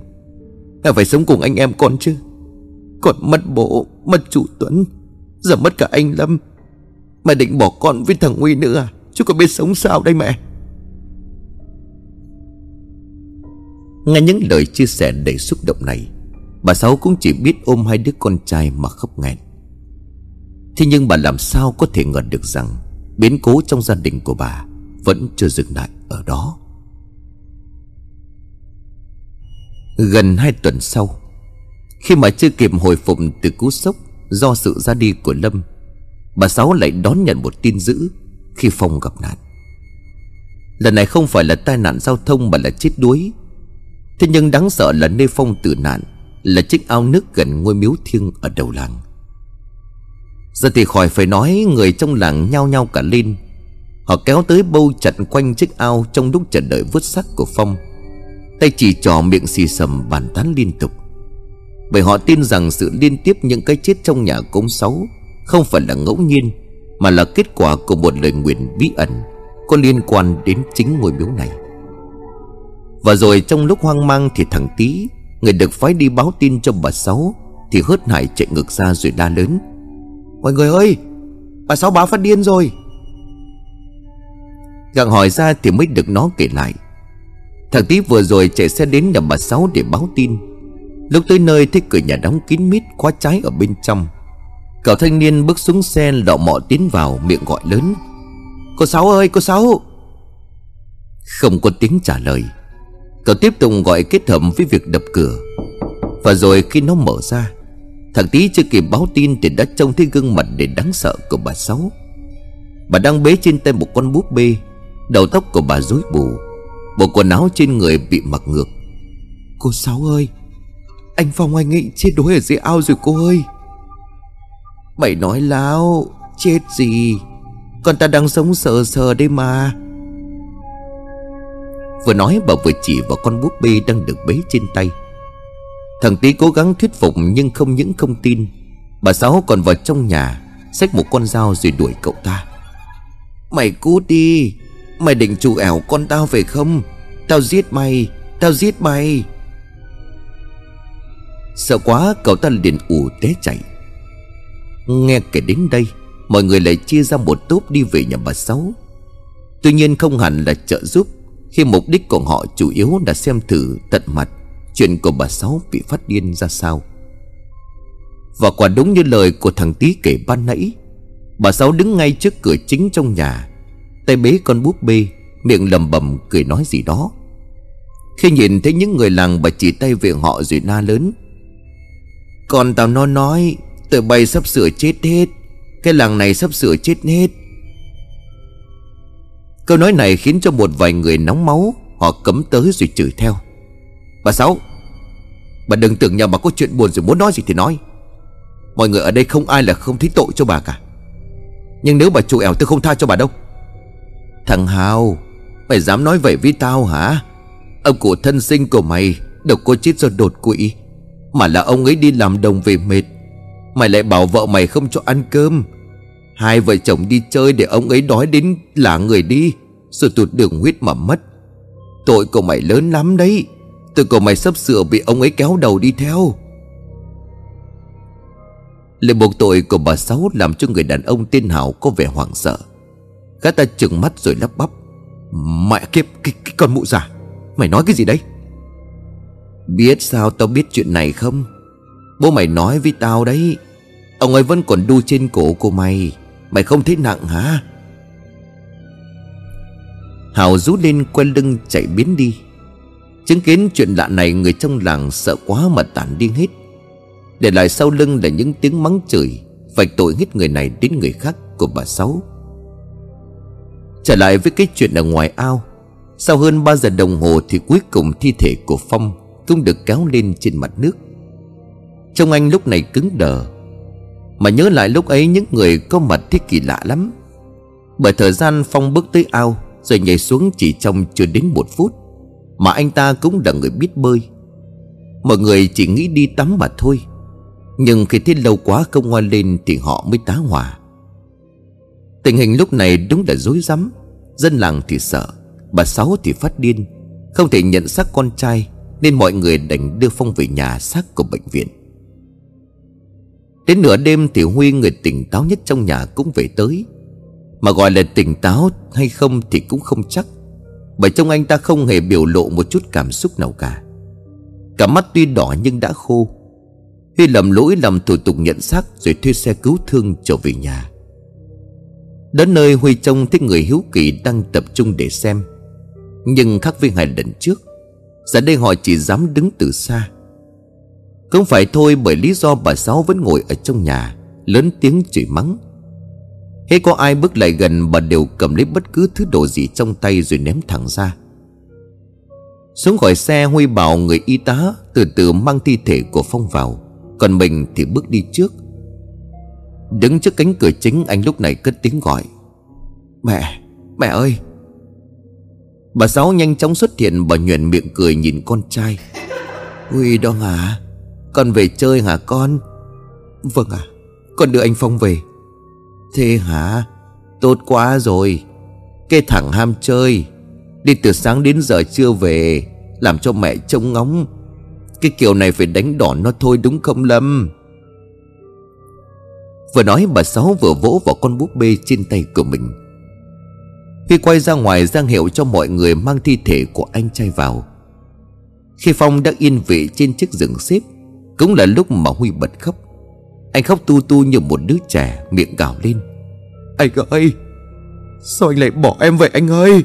Mẹ phải sống cùng anh em con chứ. Con mất bố, Mất chủ Tuấn, Giờ mất cả anh Lâm. Mẹ định bỏ con với thằng Nguy nữa à? Chứ con biết sống sao đây mẹ? Nghe những lời chia sẻ đầy xúc động này Bà Sáu cũng chỉ biết ôm hai đứa con trai mà khóc nghẹn. Thế nhưng bà làm sao có thể ngờ được rằng Biến cố trong gia đình của bà Vẫn chưa dừng lại ở đó. Gần hai tuần sau, Khi mà chưa kịp hồi phục từ cú sốc Do sự ra đi của Lâm, Bà Sáu lại đón nhận một tin dữ Khi Phong gặp nạn. Lần này không phải là tai nạn giao thông Mà là chết đuối. Thế nhưng đáng sợ là nơi Phong tử nạn là chiếc ao nước gần ngôi miếu thiêng Ở đầu làng. Giờ thì khỏi phải nói Người trong làng nhao nhao cả lên. Họ kéo tới bâu chặt quanh chiếc ao Trong lúc chờ đợi vứt xác của Phong. Tay chỉ trò miệng xì sầm bàn tán liên tục. Bởi họ tin rằng sự liên tiếp những cái chết trong nhà cúng sáu Không phải là ngẫu nhiên, Mà là kết quả của một lời nguyện bí ẩn Có liên quan đến chính ngôi miếu này. Và rồi trong lúc hoang mang thì thằng Tý Người được phái đi báo tin cho bà Sáu Thì hớt hải chạy ngược ra rồi la lớn. Mọi người ơi, Bà Sáu báo phát điên rồi. Gặng hỏi ra thì mới được nó kể lại. Thằng tí vừa rồi chạy xe đến nhà bà Sáu để báo tin. Lúc tới nơi thấy cửa nhà đóng kín mít Khóa trái ở bên trong. Cậu thanh niên bước xuống xe lọ mọ tiến vào Miệng gọi lớn. Cô Sáu ơi, cô Sáu! Không có tiếng trả lời. Cậu tiếp tục gọi kết hợp với việc đập cửa. Và rồi khi nó mở ra, Thằng tí chưa kịp báo tin Thì đã trông thấy gương mặt để đáng sợ của bà Sáu. Bà đang bế trên tay một con búp bê, Đầu tóc của bà rối bù, Bộ quần áo trên người bị mặc ngược. Cô Sáu ơi, Anh Phong anh ấy chết đuối ở dưới ao rồi cô ơi. Mày nói láo, Chết gì? Con ta đang sống sờ sờ đây mà. Vừa nói bà vừa chỉ vào con búp bê đang được bế trên tay. Thằng tí cố gắng thuyết phục nhưng không những không tin, Bà Sáu còn vào trong nhà, Xách một con dao rồi đuổi cậu ta. Mày cút đi, Mày định chủ ẻo con tao về không? Tao giết mày, Tao giết mày. Sợ quá, cậu ta liền ủ té chạy. Nghe kể đến đây, Mọi người lại chia ra một tốp đi về nhà bà Sáu. Tuy nhiên không hẳn là trợ giúp khi mục đích của họ chủ yếu là xem thử tận mặt Chuyện của bà Sáu bị phát điên ra sao. Và quả đúng như lời của thằng Tý kể ban nãy, Bà Sáu đứng ngay trước cửa chính trong nhà. Tay bế con búp bê, Miệng lầm bầm cười nói gì đó. Khi nhìn thấy những người làng bà chỉ tay về họ rồi la lớn Còn tao nó nói, Tụi bay sắp sửa chết hết. Cái làng này sắp sửa chết hết. Câu nói này khiến cho một vài người nóng máu, Họ cấm tới rồi chửi theo. Bà Sáu, Bà đừng tưởng nhà bà có chuyện buồn rồi muốn nói gì thì nói. Mọi người ở đây không ai là không thấy tội cho bà cả. Nhưng nếu bà chủ ẻo tôi không tha cho bà đâu. Thằng Hào, Mày dám nói vậy với tao hả? Ông cụ thân sinh của mày Đâu có chết do đột quỵ, Mà là ông ấy đi làm đồng về mệt. Mày lại bảo vợ mày không cho ăn cơm Hai vợ chồng đi chơi để ông ấy đói đến là người đi. Rồi tụt đường huyết mà mất. Tội của mày lớn lắm đấy. Tội của mày sắp sửa bị ông ấy kéo đầu đi theo. Lời buộc tội của bà Sáu làm cho người đàn ông tên Hảo có vẻ hoảng sợ. Gã ta trừng mắt rồi lắp bắp. Mẹ kiếp cái, cái con mụ già. Mày nói cái gì đấy? Biết sao tao biết chuyện này không? Bố mày nói với tao đấy. Ông ấy vẫn còn đu trên cổ của mày. Mày không thấy nặng hả? Hào rú lên quen lưng chạy biến đi. Chứng kiến chuyện lạ này, Người trong làng sợ quá mà tản điên hết. Để lại sau lưng là những tiếng mắng chửi, Vạch tội hết người này đến người khác của bà Sáu. Trở lại với cái chuyện ở ngoài ao, Sau hơn 3 giờ đồng hồ Thì cuối cùng thi thể của Phong Cũng được kéo lên trên mặt nước. Trông anh lúc này cứng đờ mà nhớ lại lúc ấy những người có mặt thì kỳ lạ lắm. Bởi thời gian Phong bước tới ao, Rồi nhảy xuống chỉ trong chưa đến một phút, Mà anh ta cũng là người biết bơi. Mọi người chỉ nghĩ đi tắm mà thôi, Nhưng khi thấy lâu quá không ngoan lên Thì họ mới tá hỏa. Tình hình lúc này đúng là dối rắm, Dân làng thì sợ, Bà Sáu thì phát điên, Không thể nhận xác con trai, Nên mọi người đành đưa Phong về nhà xác của bệnh viện. Đến nửa đêm thì Huy, người tỉnh táo nhất trong nhà cũng về tới. Mà gọi là tỉnh táo hay không thì cũng không chắc, Bởi trong anh ta không hề biểu lộ một chút cảm xúc nào cả. Cả mắt tuy đỏ nhưng đã khô. Huy lầm lỗi làm thủ tục nhận xác Rồi thuê xe cứu thương trở về nhà. Đến nơi Huy trông thấy người hiếu kỳ đang tập trung để xem. Nhưng khác với hai lần trước, Giờ đây họ chỉ dám đứng từ xa. Không phải thôi bởi lý do bà Sáu vẫn ngồi ở trong nhà Lớn tiếng chửi mắng. Hết có ai bước lại gần bà đều cầm lấy bất cứ thứ đồ gì trong tay rồi ném thẳng ra. Xuống khỏi xe Huy bảo người y tá từ từ mang thi thể của Phong vào Còn mình thì bước đi trước. Đứng trước cánh cửa chính anh lúc này cất tiếng gọi. Mẹ, mẹ ơi! Bà Sáu nhanh chóng xuất hiện Bà nhuền miệng cười nhìn con trai. Huy đó hả? Con về chơi hả con? Vâng ạ. Con đưa anh Phong về. Thế hả? Tốt quá rồi. Cái thằng ham chơi. Đi từ sáng đến giờ chưa về, Làm cho mẹ trông ngóng. Cái kiểu này phải đánh đòn nó thôi đúng không Lâm? Vừa nói bà Sáu vừa vỗ vào con búp bê trên tay của mình. Khi quay ra ngoài, giang hiệu cho mọi người mang thi thể của anh trai vào. Khi Phong đã yên vị trên chiếc giường xếp cũng là lúc mà Huy bật khóc. Anh khóc tu tu như một đứa trẻ miệng gào lên. Anh ơi Sao anh lại bỏ em vậy anh ơi?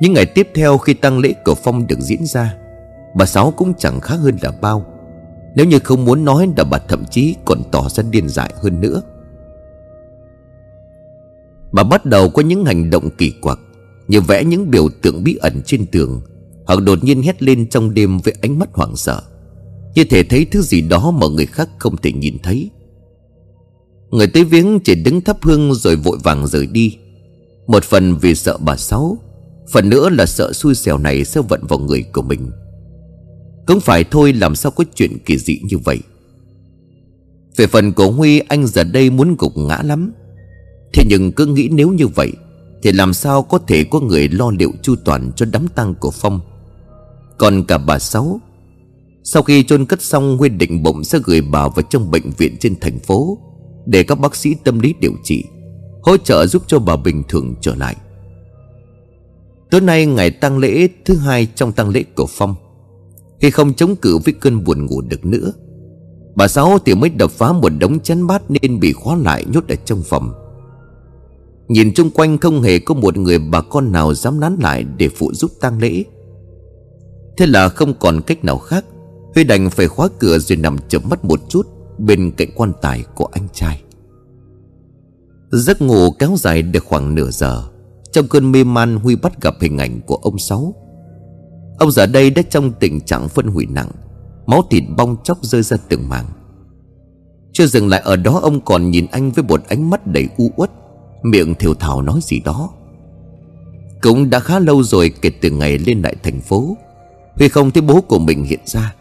Những ngày tiếp theo khi tang lễ của Phong được diễn ra Bà Sáu cũng chẳng khác hơn là bao. Nếu như không muốn nói là bà thậm chí còn tỏ ra điên dại hơn nữa. Bà bắt đầu có những hành động kỳ quặc Như vẽ những biểu tượng bí ẩn trên tường hoặc đột nhiên hét lên trong đêm với ánh mắt hoảng sợ. Như thể thấy thứ gì đó mà người khác không thể nhìn thấy. Người tới viếng chỉ đứng thắp hương rồi vội vàng rời đi. Một phần vì sợ bà Sáu, Phần nữa là sợ xui xẻo này sẽ vận vào người của mình. Cũng phải thôi, làm sao có chuyện kỳ dị như vậy? Về phần của Huy, anh giờ đây muốn gục ngã lắm. Thế nhưng cứ nghĩ nếu như vậy, Thì làm sao có thể có người lo liệu chu toàn cho đám tang của Phong? Còn cả bà Sáu. Sau khi chôn cất xong, Huy định bụng sẽ gửi bà vào trong bệnh viện trên thành phố để các bác sĩ tâm lý điều trị, Hỗ trợ giúp cho bà bình thường trở lại. Tối nay ngày tang lễ thứ hai trong tang lễ của Phong. Khi không chống cự với cơn buồn ngủ được nữa, Bà Sáu thì mới đập phá một đống chén bát nên bị khóa lại nhốt ở trong phòng. Nhìn chung quanh không hề có một người bà con nào dám nán lại để phụ giúp tang lễ. Thế là không còn cách nào khác, Huy đành phải khóa cửa rồi nằm chấm mắt một chút Bên cạnh quan tài của anh trai. Giấc ngủ kéo dài được khoảng nửa giờ, Trong cơn mê man Huy bắt gặp hình ảnh của ông Sáu. Ông giờ đây đã trong tình trạng phân hủy nặng, Máu thịt bong chóc rơi ra từng mảng. Chưa dừng lại ở đó, ông còn nhìn anh với một ánh mắt đầy u uất, Miệng thiểu thảo nói gì đó. Cũng đã khá lâu rồi kể từ ngày lên lại thành phố Huy không thấy bố của mình hiện ra,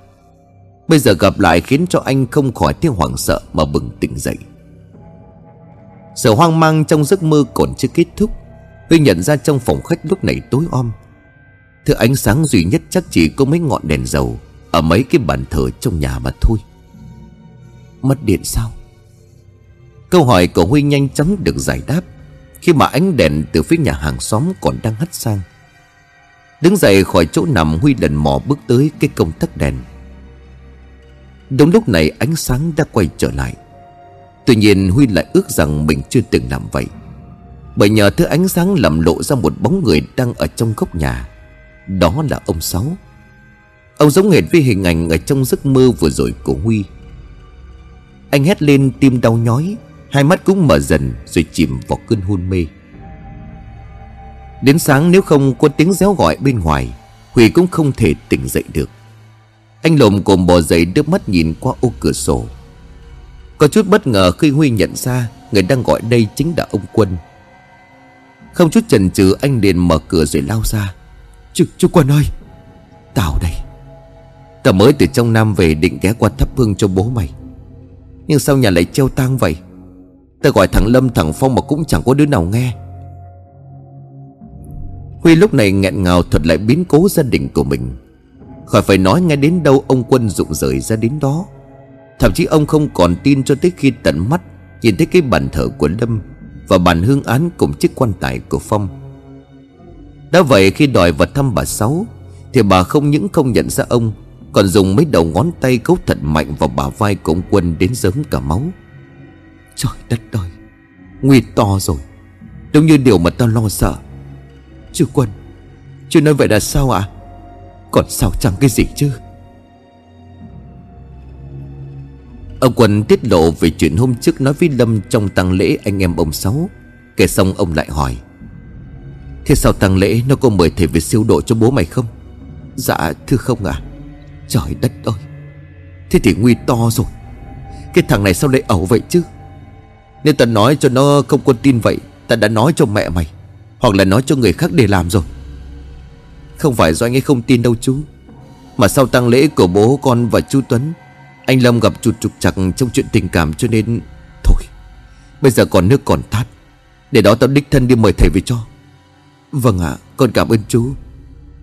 Bây giờ gặp lại khiến cho anh không khỏi thấy hoảng sợ mà bừng tỉnh dậy. Sự hoang mang trong giấc mơ còn chưa kết thúc, Huy nhận ra trong phòng khách lúc này tối om. Thứ ánh sáng duy nhất chắc chỉ có mấy ngọn đèn dầu Ở mấy cái bàn thờ trong nhà mà thôi. Mất điện sao? Câu hỏi của Huy nhanh chóng được giải đáp Khi mà ánh đèn từ phía nhà hàng xóm còn đang hắt sang. Đứng dậy khỏi chỗ nằm Huy lần mò bước tới cái công tắc đèn. Đúng lúc này ánh sáng đã quay trở lại. Tuy nhiên Huy lại ước rằng mình chưa từng làm vậy. Bởi nhờ thứ ánh sáng làm lộ ra một bóng người đang ở trong góc nhà. Đó là ông Sáu. Ông giống hệt với hình ảnh ở trong giấc mơ vừa rồi của Huy. Anh hét lên, tim đau nhói, Hai mắt cũng mở dần rồi chìm vào cơn hôn mê. Đến sáng nếu không có tiếng réo gọi bên ngoài Huy cũng không thể tỉnh dậy được. Anh lồm cồm bò dậy đưa mắt nhìn qua ô cửa sổ. Có chút bất ngờ khi Huy nhận ra Người đang gọi đây chính là ông Quân. Không chút chần chừ anh liền mở cửa rồi lao ra. Chú, chú Quân ơi Tao đây. Tao mới từ trong Nam về định ghé qua thắp hương cho bố mày. Nhưng sao nhà lại treo tang vậy? Tao gọi thằng Lâm thằng Phong mà cũng chẳng có đứa nào nghe. Huy lúc này nghẹn ngào thuật lại biến cố gia đình của mình. Khỏi phải nói ngay đến đâu ông quân dụng rời ra đến đó. Thậm chí ông không còn tin cho tới khi tận mắt Nhìn thấy cái bàn thờ của Lâm Và bàn hương án cùng chiếc quan tài của Phong. Đã vậy khi đòi vật thăm bà Sáu, Thì bà không những không nhận ra ông, Còn dùng mấy đầu ngón tay cấu thật mạnh vào bả vai của ông Quân đến giớm cả máu. Trời đất ơi, Nguy to rồi. Đúng như điều mà tao lo sợ. Chú Quân Chú nói vậy là sao ạ? À? Còn sao chẳng cái gì chứ? Ông Quân tiết lộ về chuyện hôm trước nói với Lâm trong tang lễ anh em ông Sáu. Kể xong ông lại hỏi, Thế sao tang lễ nó có mời thầy về siêu độ cho bố mày không? Dạ thưa không à Trời đất ơi! Thế thì nguy to rồi. Cái thằng này sao lại ẩu vậy chứ? Nếu ta nói cho nó không có tin vậy, Ta đã nói cho mẹ mày. Hoặc là nói cho người khác để làm rồi. Không phải do anh ấy không tin đâu chú, Mà sau tang lễ của bố con và chú Tuấn, Anh Lâm gặp chuột trục chặt trong chuyện tình cảm cho nên Thôi, Bây giờ còn nước còn tát Để đó tao đích thân đi mời thầy về cho. Vâng ạ, con cảm ơn chú.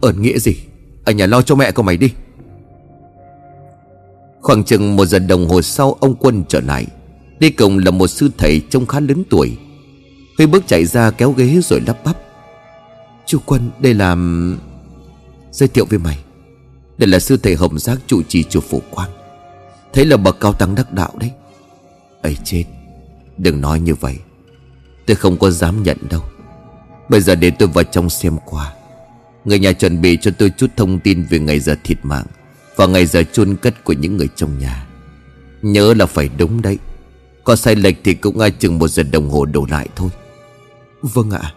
Ơn nghĩa gì? Ở nhà lo cho mẹ của mày đi. Khoảng chừng một giờ đồng hồ sau, Ông Quân trở lại. Đi cùng là một sư thầy trông khá lớn tuổi. Huy bước chạy ra kéo ghế rồi lắp bắp. Chú Quân, đây là Giới thiệu với mày. Đây là sư thầy Hồng Giác trụ trì chùa Phổ Quang. Thấy là bậc cao tăng đắc đạo đấy. Ấy chết, Đừng nói như vậy. Tôi không có dám nhận đâu. Bây giờ để tôi vào trong xem qua. Người nhà chuẩn bị cho tôi chút thông tin Về ngày giờ thịt mạng Và ngày giờ chôn cất của những người trong nhà. Nhớ là phải đúng đấy. Có sai lệch thì cũng ai chừng một giờ đồng hồ đổ lại thôi. Vâng ạ.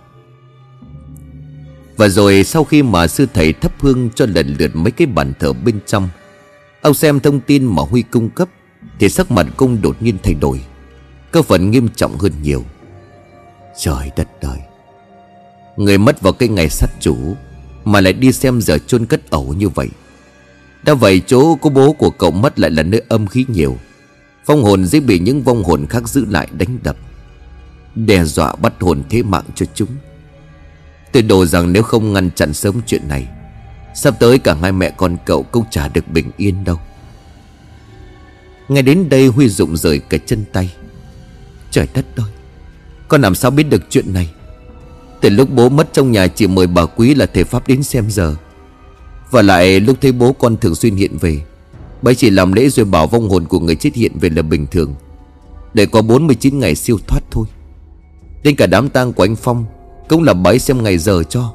Và rồi sau khi mà sư thầy thắp hương cho lần lượt mấy cái bàn thờ bên trong Ông xem thông tin mà Huy cung cấp, Thì sắc mặt công đột nhiên thay đổi Cơ phần nghiêm trọng hơn nhiều. Trời đất đời Người mất vào cái ngày sát chủ Mà lại đi xem giờ chôn cất ẩu như vậy. Đã vậy chỗ của bố của cậu mất lại là nơi âm khí nhiều Phong hồn dễ bị những vong hồn khác giữ lại đánh đập. Đe dọa bắt hồn thế mạng cho chúng. Tôi đồ rằng nếu không ngăn chặn sớm chuyện này, Sắp tới cả hai mẹ con cậu cũng chả được bình yên đâu. Ngay đến đây Huy rụng rời cả chân tay. Trời đất ơi, Con làm sao biết được chuyện này? Từ lúc bố mất trong nhà chỉ mời bà quý là thầy Pháp đến xem giờ. Và lại lúc thấy bố con thường xuyên hiện về Bấy chỉ làm lễ rồi bảo vong hồn của người chết hiện về là bình thường. Để có 49 ngày siêu thoát thôi. Đến cả đám tang của anh Phong Cũng là bái xem ngày giờ cho.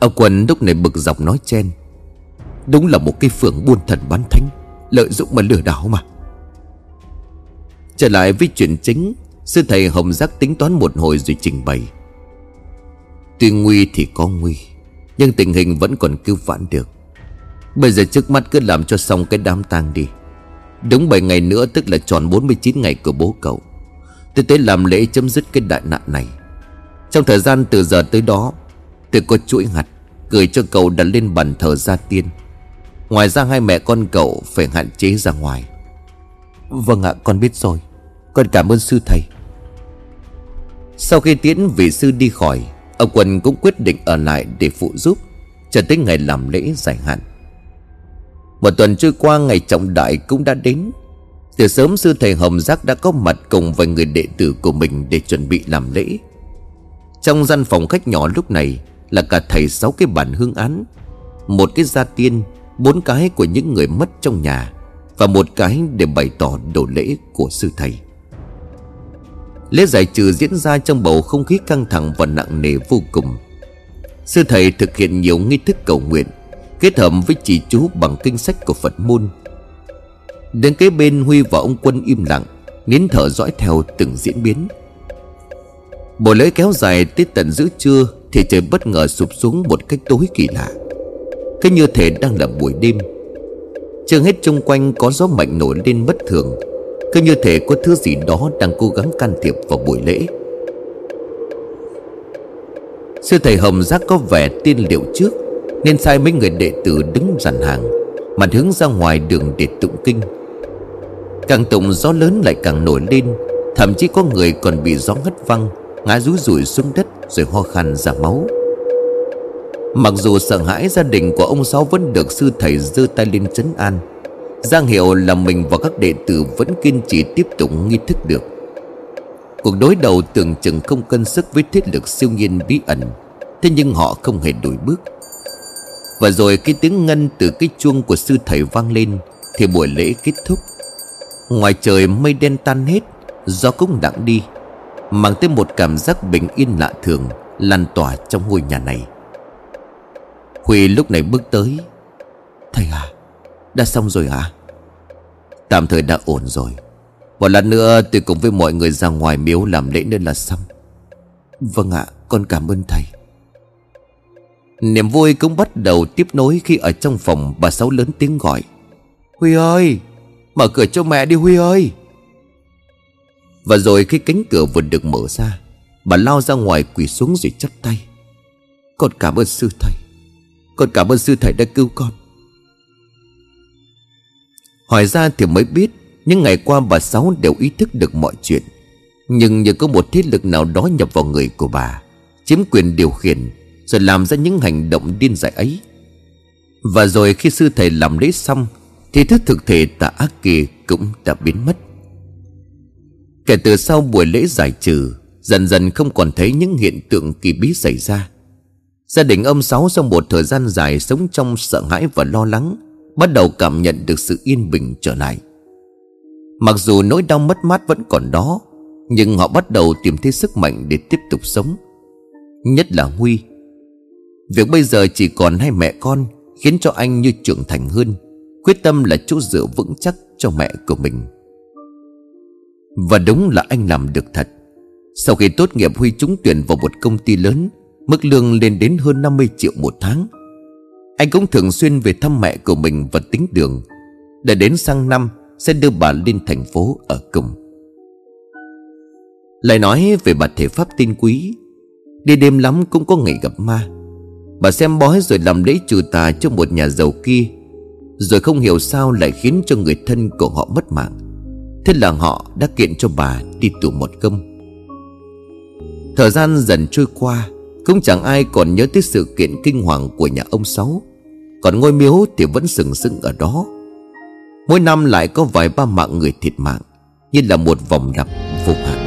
Ông Quân lúc này bực dọc nói chen. Đúng là một cái phường buôn thần bán thánh, Lợi dụng mà lừa đảo mà. Trở lại với chuyện chính, Sư thầy Hồng Giác tính toán một hồi rồi trình bày. Tuy nguy thì có nguy, Nhưng tình hình vẫn còn cứu vãn được. Bây giờ trước mắt cứ làm cho xong cái đám tang đi. Đúng 7 ngày nữa, tức là tròn 49 ngày của bố cậu. Tôi tới làm lễ chấm dứt cái đại nạn này. Trong thời gian từ giờ tới đó, Tôi có chuỗi hạt Gửi cho cậu đặt lên bàn thờ gia tiên. Ngoài ra hai mẹ con cậu Phải hạn chế ra ngoài. Vâng ạ, con biết rồi. Con cảm ơn sư thầy. Sau khi tiến vị sư đi khỏi, Ông Quân cũng quyết định ở lại để phụ giúp Cho tới ngày làm lễ giải hạn. Một tuần trôi qua, ngày trọng đại cũng đã đến. Từ sớm sư thầy Hồng Giác đã có mặt cùng với người đệ tử của mình để chuẩn bị làm lễ. Trong gian phòng khách nhỏ lúc này là cả thầy sáu cái bản hương án, Một cái gia tiên, Bốn cái của những người mất trong nhà Và một cái để bày tỏ đồ lễ của sư thầy. Lễ giải trừ diễn ra trong bầu không khí căng thẳng và nặng nề vô cùng. Sư thầy thực hiện nhiều nghi thức cầu nguyện, Kết hợp với chỉ chú bằng kinh sách của Phật môn Đến kế bên Huy và ông Quân im lặng, Nín thở dõi theo từng diễn biến. Bộ lễ kéo dài tới tận giữa trưa Thì trời bất ngờ sụp xuống một cách tối kỳ lạ. Cứ như thể đang là buổi đêm. Chưa hết chung quanh có gió mạnh nổi lên bất thường. Cứ như thể có thứ gì đó đang cố gắng can thiệp vào buổi lễ. Sư thầy Hồng Giác có vẻ tiên liệu trước, Nên sai mấy người đệ tử đứng dàn hàng, mặt hướng ra ngoài đường để tụng kinh. Càng tụng gió lớn lại càng nổi lên, Thậm chí có người còn bị gió hất văng, Ngã rúi rủi xuống đất Rồi ho khăn ra máu. Mặc dù sợ hãi gia đình của ông Sáu Vẫn được sư thầy giơ tay lên chấn an, Giang hiệu là mình và các đệ tử Vẫn kiên trì tiếp tục nghi thức được. Cuộc đối đầu tưởng chừng không cân sức với thế lực siêu nhiên bí ẩn, Thế nhưng họ không hề đổi bước. Và rồi cái tiếng ngân từ cái chuông của sư thầy vang lên, Thì buổi lễ kết thúc. Ngoài trời mây đen tan hết, Gió cũng đặng đi, Mang tới một cảm giác bình yên lạ thường, Lan tỏa trong ngôi nhà này. Huy lúc này bước tới. Thầy à Đã xong rồi à? Tạm thời đã ổn rồi. Một lát nữa tôi cùng với mọi người ra ngoài miếu làm lễ nên là xong. Vâng ạ, con cảm ơn thầy. Niềm vui cũng bắt đầu tiếp nối khi ở trong phòng bà Sáu lớn tiếng gọi. Huy ơi Mở cửa cho mẹ đi Huy ơi. Và rồi khi cánh cửa vừa được mở ra, Bà lao ra ngoài quỳ xuống rồi chắp tay. Con cảm ơn sư thầy. Con cảm ơn sư thầy đã cứu con. Hỏi ra thì mới biết, Những ngày qua bà Sáu đều ý thức được mọi chuyện. Nhưng như có một thế lực nào đó nhập vào người của bà, Chiếm quyền điều khiển, Rồi làm ra những hành động điên dại ấy. Và rồi khi sư thầy làm lễ xong thì thức thực thể tà ác kia cũng đã biến mất. Kể từ sau buổi lễ giải trừ, Dần dần không còn thấy những hiện tượng kỳ bí xảy ra. Gia đình ông Sáu sau một thời gian dài sống trong sợ hãi và lo lắng, Bắt đầu cảm nhận được sự yên bình trở lại. Mặc dù nỗi đau mất mát vẫn còn đó, Nhưng họ bắt đầu tìm thấy sức mạnh để tiếp tục sống. Nhất là Huy. Việc bây giờ chỉ còn hai mẹ con Khiến cho anh như trưởng thành hơn. Quyết tâm là chỗ dựa vững chắc cho mẹ của mình. Và đúng là anh làm được thật. Sau khi tốt nghiệp Huy trúng tuyển vào một công ty lớn, Mức lương lên đến hơn 50 triệu một tháng, Anh cũng thường xuyên về thăm mẹ của mình và tính đường, Để đến sang năm Sẽ đưa bà lên thành phố ở cùng. Lại nói về bà thể pháp tin quý, Đi đêm lắm cũng có ngày gặp ma. Bà xem bói rồi làm lễ trừ tà cho một nhà giàu kia rồi không hiểu sao lại khiến cho người thân của họ mất mạng. Thế là họ đã kiện cho bà đi tù một công Thời gian dần trôi qua, Cũng chẳng ai còn nhớ tới sự kiện kinh hoàng của nhà ông Sáu. Còn ngôi miếu thì vẫn sừng sững ở đó. Mỗi năm lại có vài ba mạng người thiệt mạng, Như là một vòng đập vô hạn.